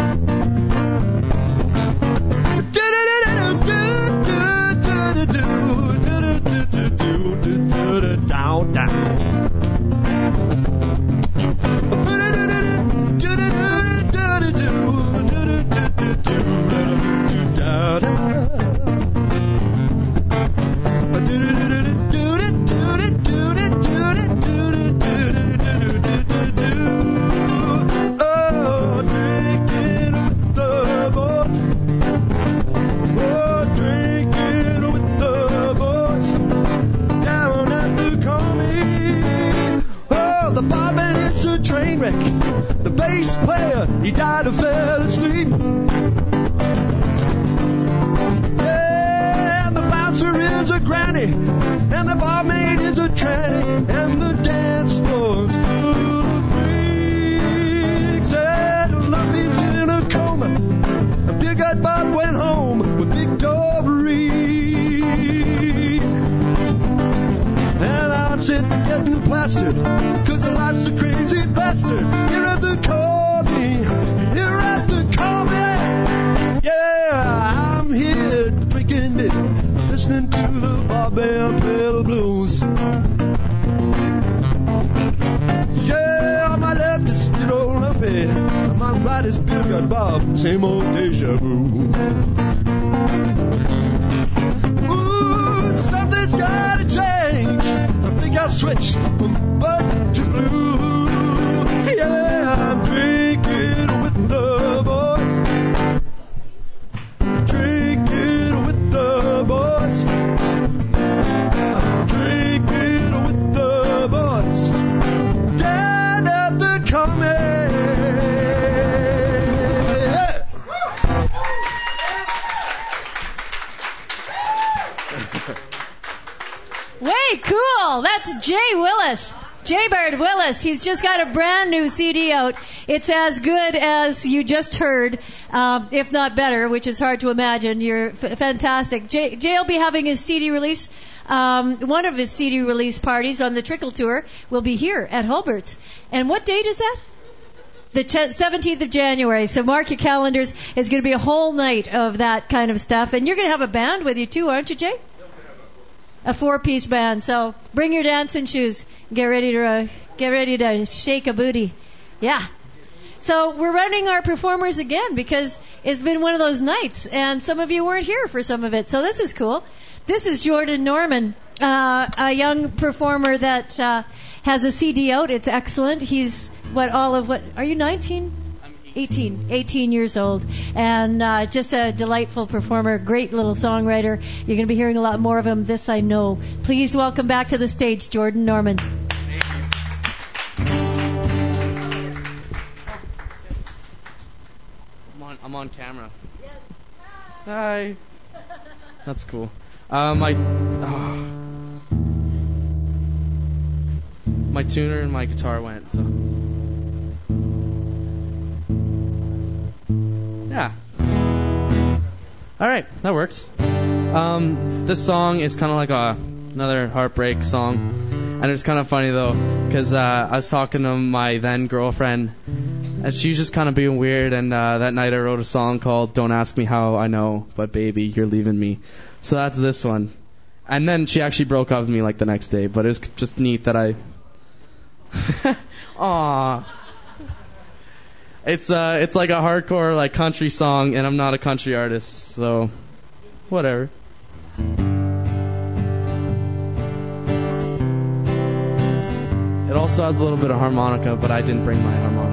It's as good as you just heard, uh, if not better, which is hard to imagine. You're f- fantastic. Jay, Jay will be having his CD release. Um, one of his CD release parties on the Trickle Tour will be here at Halbert's. And what date is that? the 17th of January. So mark your calendars. It's going to be a whole night of that kind of stuff. And you're going to have a band with you too, aren't you, Jay? A four-piece band. So bring your dancing shoes. Get ready to uh, get ready to shake a booty. Yeah. So we're running our performers again because it's been one of those nights, and some of you weren't here for some of it. So this is cool. This is Jordan Norman, uh, a young performer that uh, has a CD out. It's excellent. He's what all of what? Are you 19? 18, 18 years old, and uh, just a delightful performer, great little songwriter. You're going to be hearing a lot more of him. This I know. Please welcome back to the stage, Jordan Norman. I'm on, I'm on camera. Hi. That's cool. Uh, my ah. my tuner and my guitar went. So yeah. All right, that worked. Um, this song is kind of like a another heartbreak song, and it's kind of funny though, because uh, I was talking to my then girlfriend, and she's just kind of being weird. And uh, that night I wrote a song called "Don't Ask Me How I Know," but baby, you're leaving me. So that's this one. And then she actually broke up with me like the next day, but it was just neat that I. Aww. It's uh, it's like a hardcore like country song, and I'm not a country artist, so whatever. It also has a little bit of harmonica, but I didn't bring my harmonica.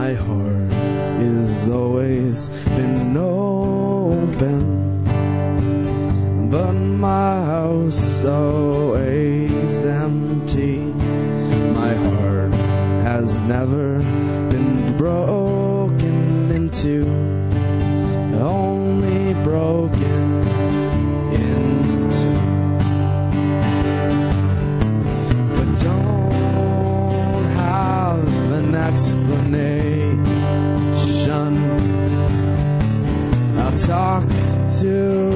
My heart is always been open, but my house always empty. My heart has never been broken into, only broken explanation. I'll talk to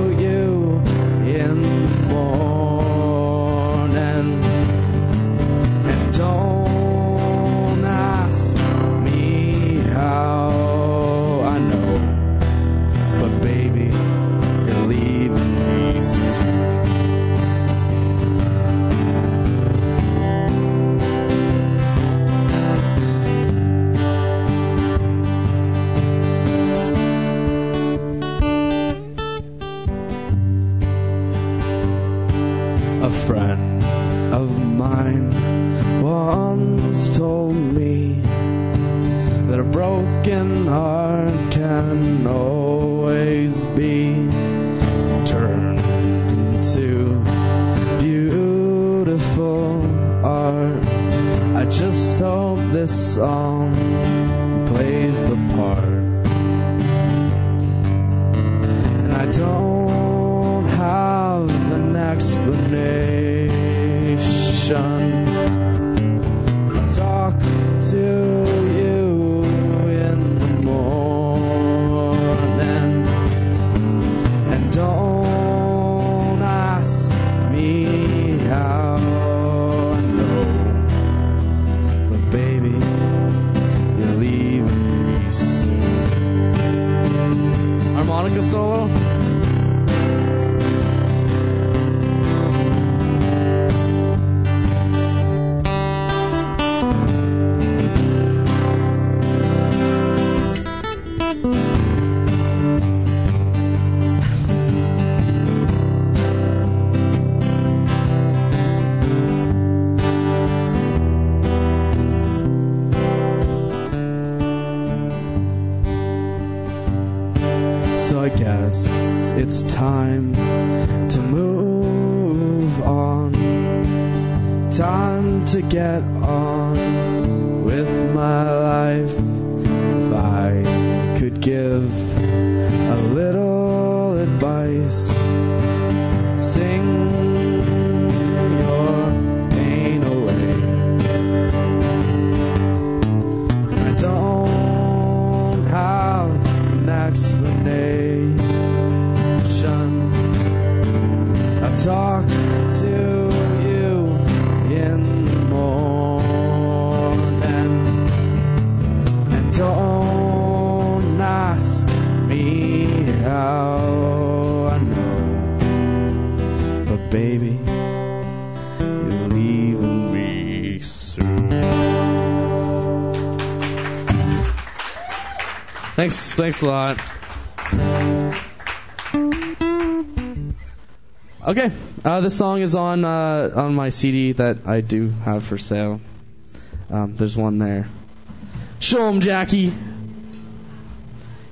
turned into beautiful art. I just hope this song plays the part. And I don't have an explanation. Thanks, a lot. Okay, uh, this song is on uh, on my CD that I do have for sale. Um, there's one there. Show 'em, Jackie.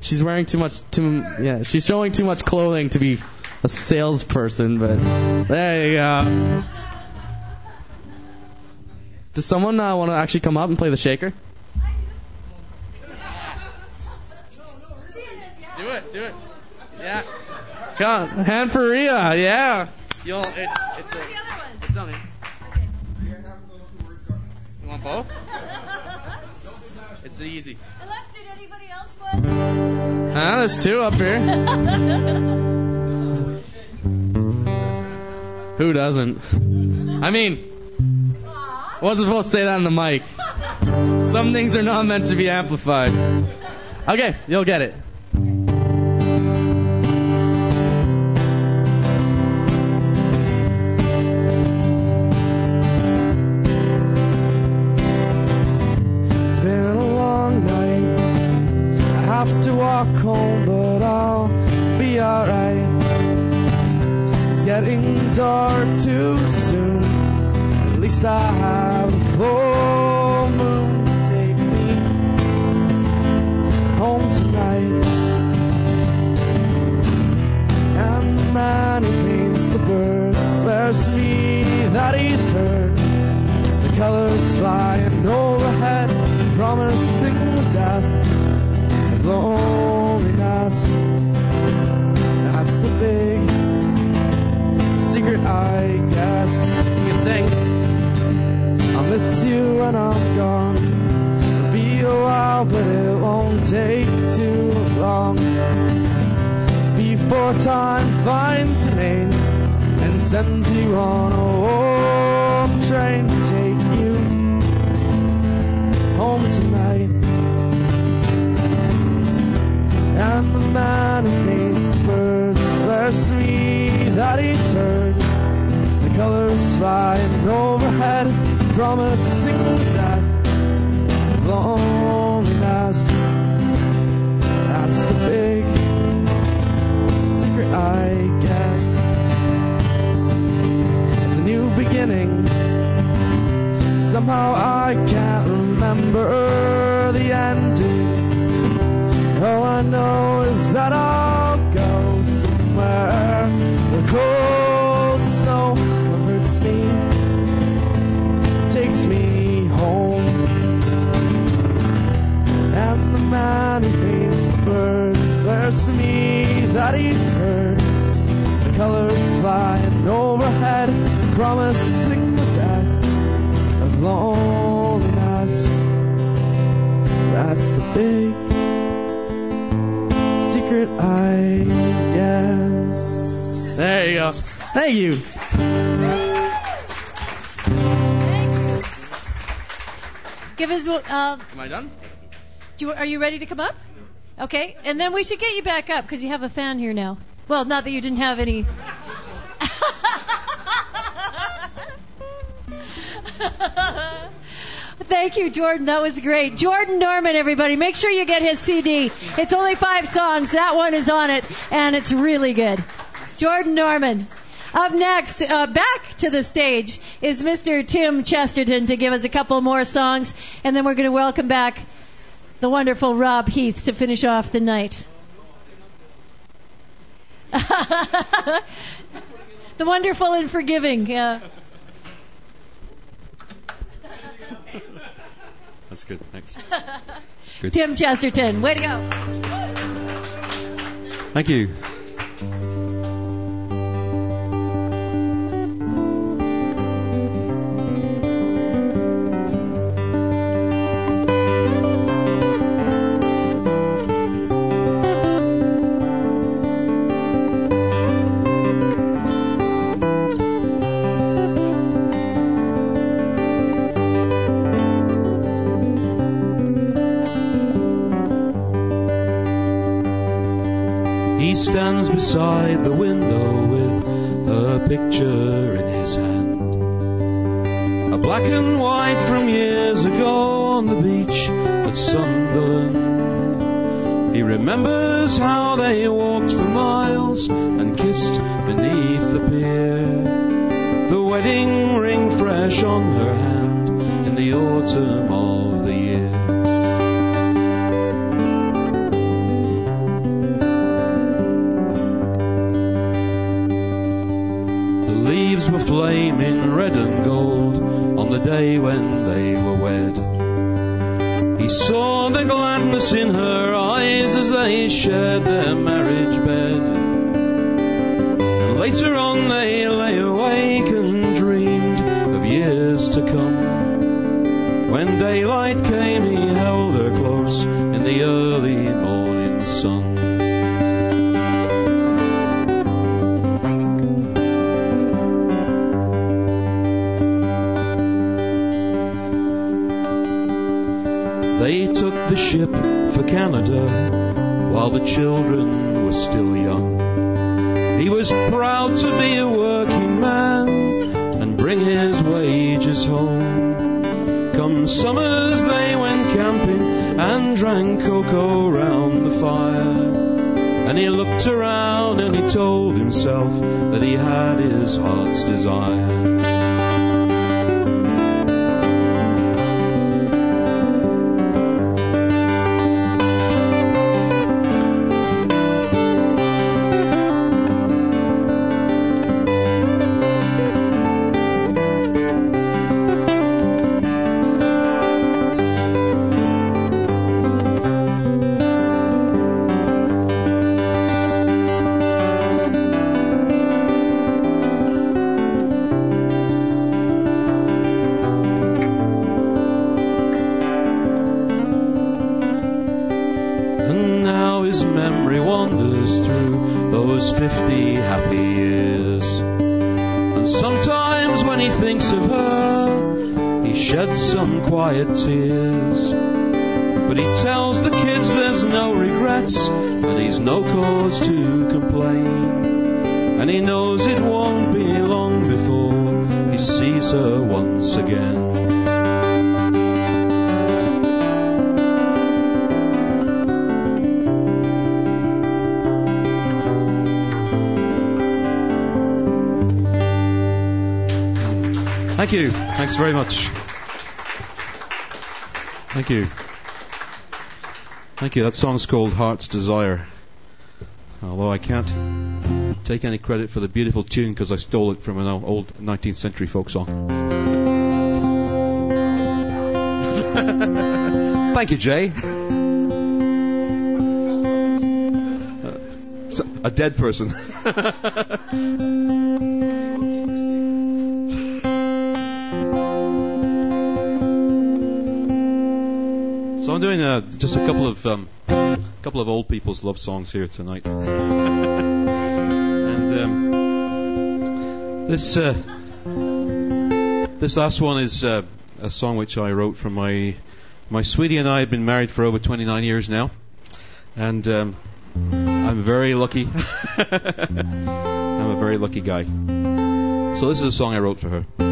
She's wearing too much. Too yeah, she's showing too much clothing to be a salesperson. But there you go. Does someone uh, want to actually come up and play the shaker? It, do it. Yeah. Come hand for Ria, yeah. You'll, it, it's a, it's on me. You want both? It's easy. Unless did anybody else want? Ah, there's two up here. Who doesn't? I mean, wasn't supposed to say that on the mic. Some things are not meant to be amplified. Okay, you'll get it. Big secret, I guess. There you go. Thank you. Give us. Uh, Am I done? do you, are you ready to come up? Okay, and then we should get you back up because you have a fan here now. Well, not that you didn't have any. Thank you, Jordan. That was great. Jordan Norman, everybody. Make sure you get his CD. It's only five songs. That one is on it, and it's really good. Jordan Norman. Up next, uh, back to the stage, is Mr. Tim Chesterton to give us a couple more songs, and then we're going to welcome back the wonderful Rob Heath to finish off the night. the wonderful and forgiving. Yeah. That's good. Thanks. Tim Chesterton, way to go. Thank you. Beside the window with her picture in his hand. A black and white from years ago on the beach at Sunderland. He remembers how they walked for miles and kissed beneath the pier. The wedding ring fresh on her hand in the autumn of were flaming red and gold on the day when they were wed. He saw the gladness in her eyes as they shared their marriage bed. And later on they lay awake and dreamed of years to come. When daylight came, he held her close in the early morning sun. The children were still young. He was proud to be a working man and bring his wages home. Come summers they went camping and drank cocoa round the fire. And he looked around and he told himself that he had his heart's desire. Thanks very much. Thank you. Thank you. That song's called Heart's Desire. Although I can't take any credit for the beautiful tune because I stole it from an old 19th century folk song. Thank you, Jay. A dead person. just a couple of um, couple of old people's love songs here tonight, and um, this uh, this last one is uh, a song which I wrote for my my sweetie and I have been married for over 29 years now, And um, I'm very lucky. I'm a very lucky guy. So this is a song I wrote for her.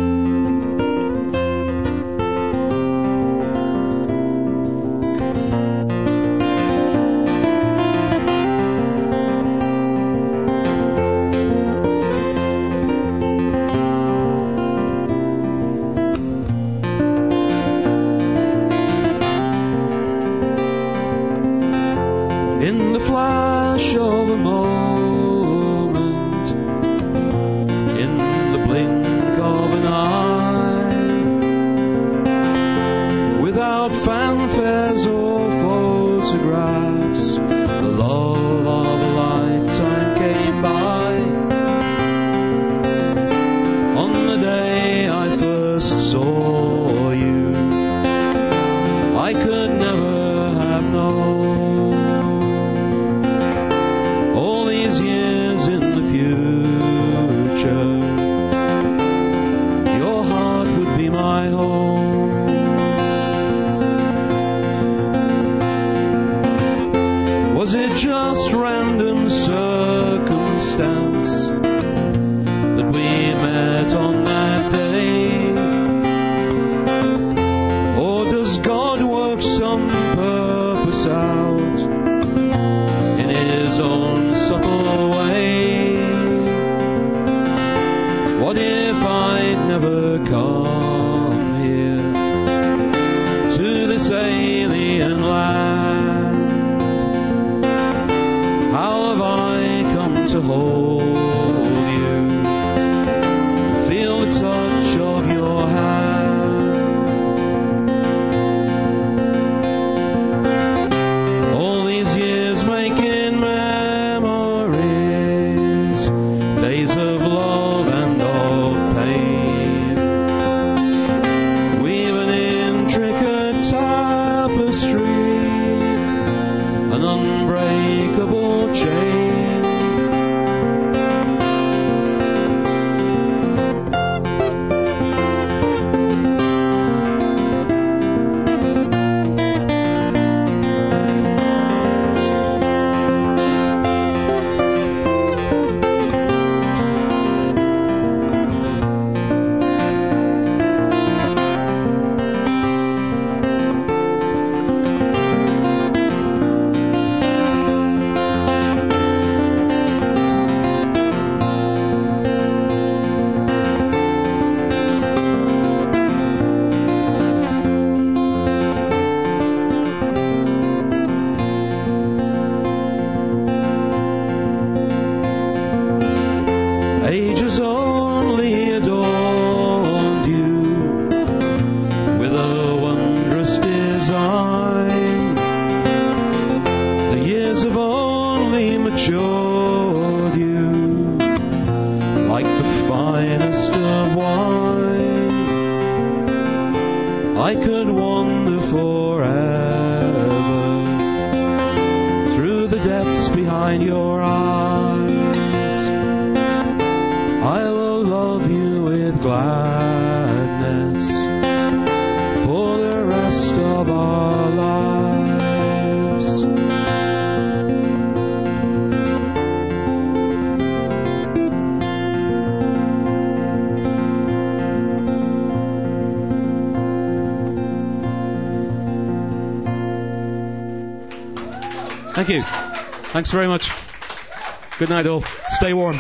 Thanks very much. Good night, all. Stay warm.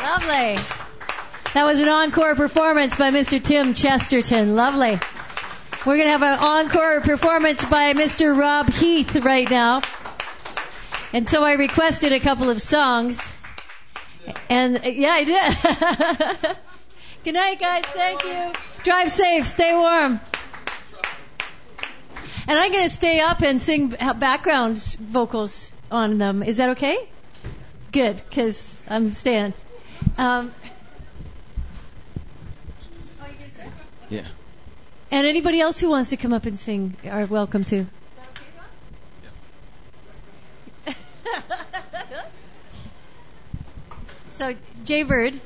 Lovely. That was an encore performance by Mr. Tim Chesterton. Lovely. We're going to have an encore performance by Mr. Rob Heath right now. And so I requested a couple of songs. And yeah, I did. Good night, guys. Thank you. Drive safe. Stay warm. And I'm going to stay up and sing background vocals on them. Is that okay? Good, because I'm staying. Um, Yeah. and anybody else who wants to come up and sing are welcome to. so, Jaybird,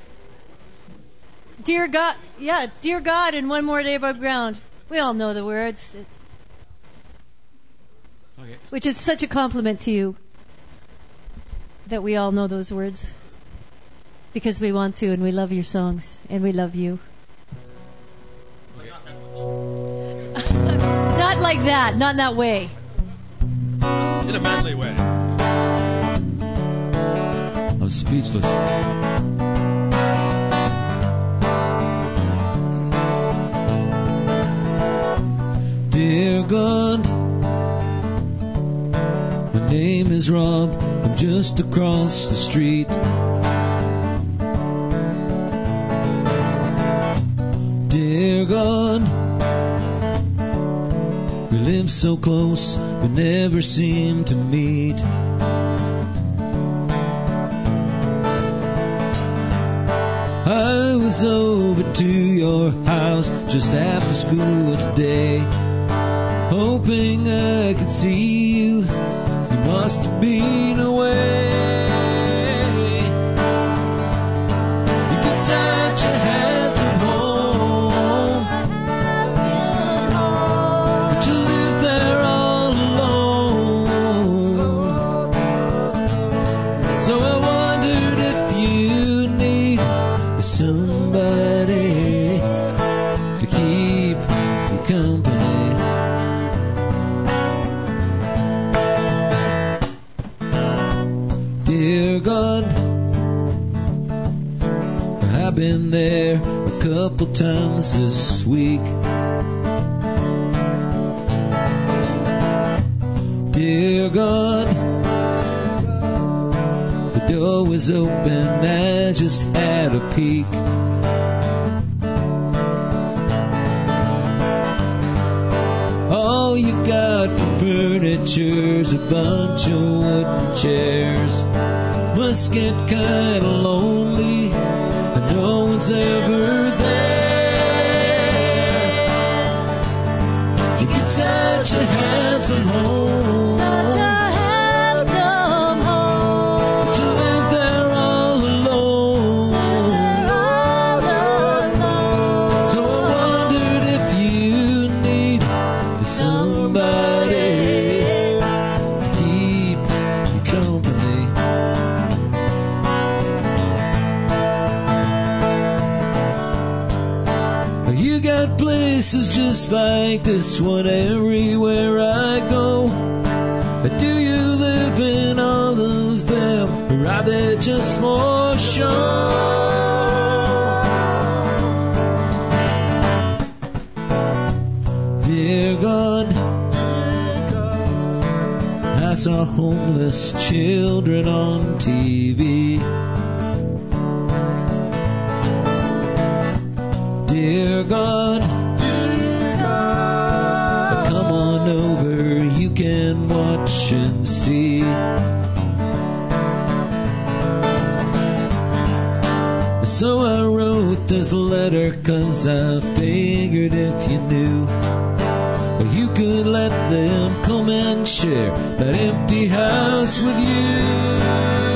dear God, yeah, dear God, and one more day above ground. We all know the words. Okay. Which is such a compliment to you that we all know those words. Because we want to and we love your songs and we love you. Not like that, not in that way. In a manly way. I'm speechless. Is Rob. I'm just across the street. Dear God, we live so close, we never seem to meet. I was over to your house just after school today, hoping I could see must have been away. A times this week. Dear God, the door was open, I just had a peek. All you got for furniture's a bunch of wooden chairs. Must get kinda lonely, and no one's ever there. Get such a handsome just like this one everywhere I go. But do you live in all of them, or are they just more show? Dear God, I saw homeless children on TV. This letter cause I figured if you knew you could let them come and share that empty house with you.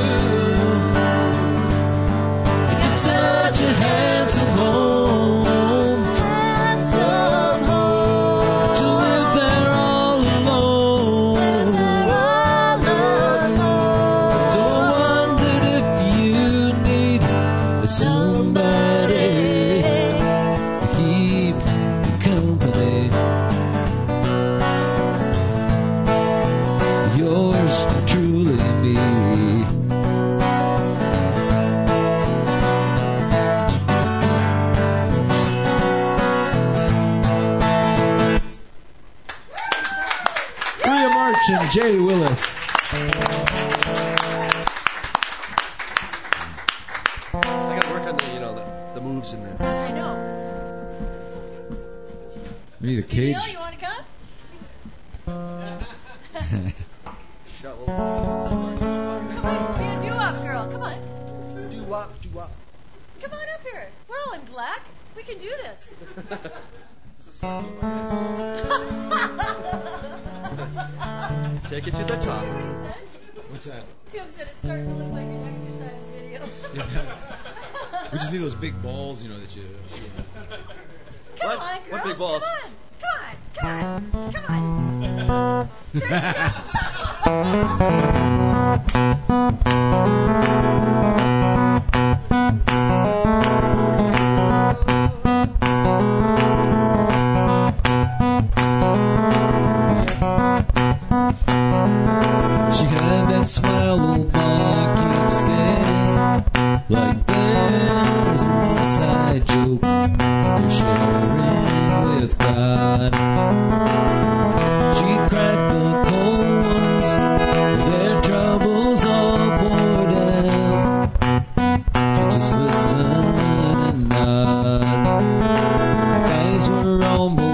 We just need those big balls, you know, that you. Come What?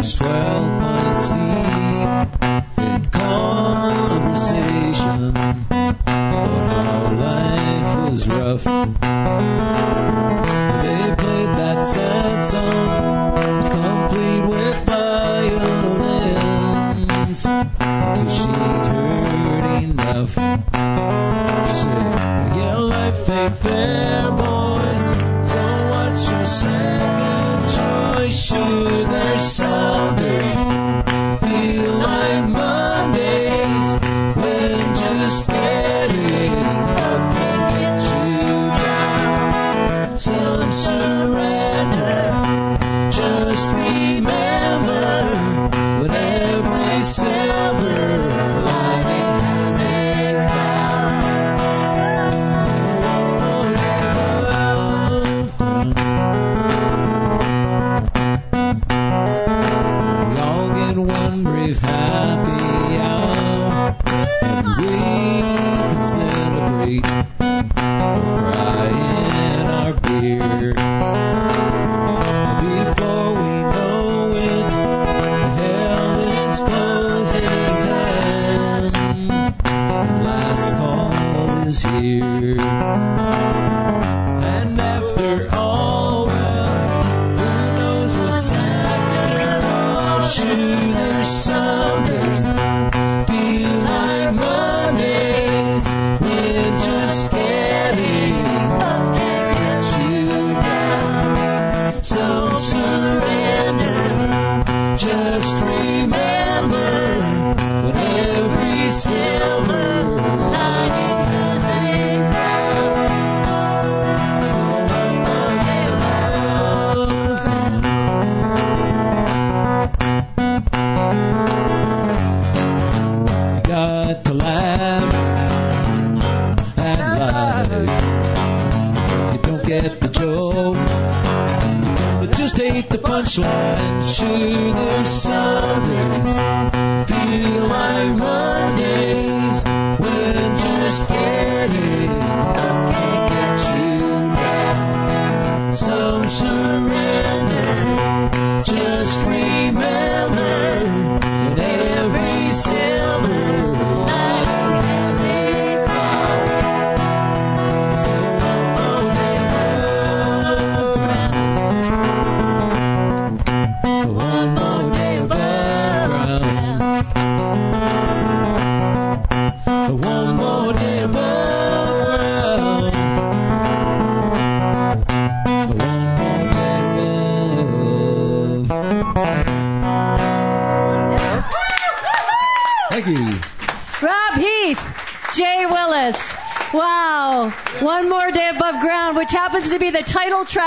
Were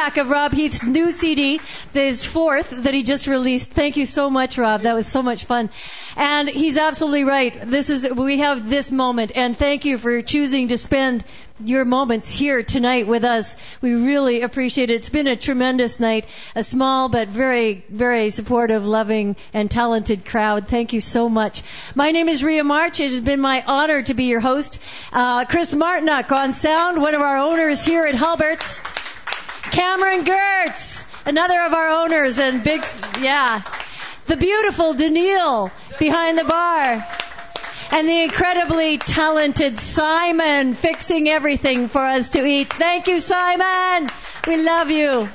of Rob Heath's new CD, his fourth that he just released. Thank you so much, Rob. That was so much fun. And he's absolutely right. This is, we have this moment, and thank you for choosing to spend your moments here tonight with us. We really appreciate it. It's been a tremendous night, a small but very, very supportive, loving, and talented crowd. Thank you so much. My name is Ria March. It has been my honor to be your host. Uh, Chris Martinuck on sound, one of our owners here at Halbert's. Cameron Gertz, another of our owners and big, yeah. The beautiful Daniil behind the bar. And the incredibly talented Simon fixing everything for us to eat. Thank you, Simon. We love you.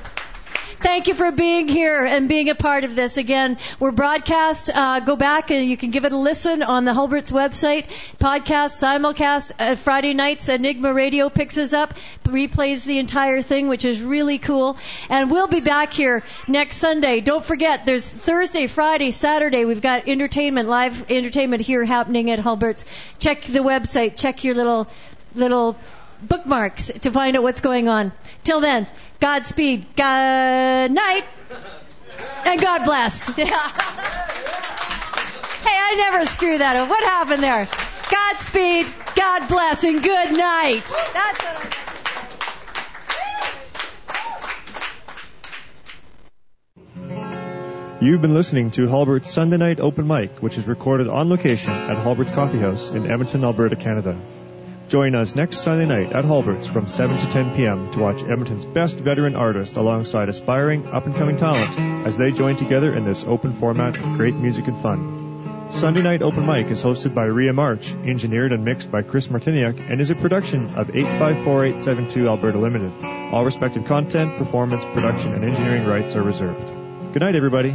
Thank you for being here and being a part of this. Again, we're broadcast. Uh, go back and you can give it a listen on the Halbert's website. Podcast, simulcast, uh, Friday nights. Enigma Radio picks us up, replays the entire thing, which is really cool. And we'll be back here next Sunday. Don't forget, there's Thursday, Friday, Saturday. We've got entertainment, live entertainment here happening at Halbert's. Check the website. Check your little little bookmarks to find out what's going on. Till then, Godspeed, good night, and God bless. hey, I never screw that up. What happened there? Godspeed, God bless, and good night. That's what I. You've been listening to Halbert's Sunday Night Open Mic, which is recorded on location at Halbert's Coffee House in Edmonton, Alberta, Canada. Join us next Sunday night at Halbert's from 7 to 10 p.m. to watch Edmonton's best veteran artist alongside aspiring up-and-coming talent as they join together in this open format of great music and fun. Sunday Night Open Mic is hosted by Ria March, engineered and mixed by Chris Martiniak, and is a production of 854872 Alberta Limited. All respective content, performance, production, and engineering rights are reserved. Good night, everybody.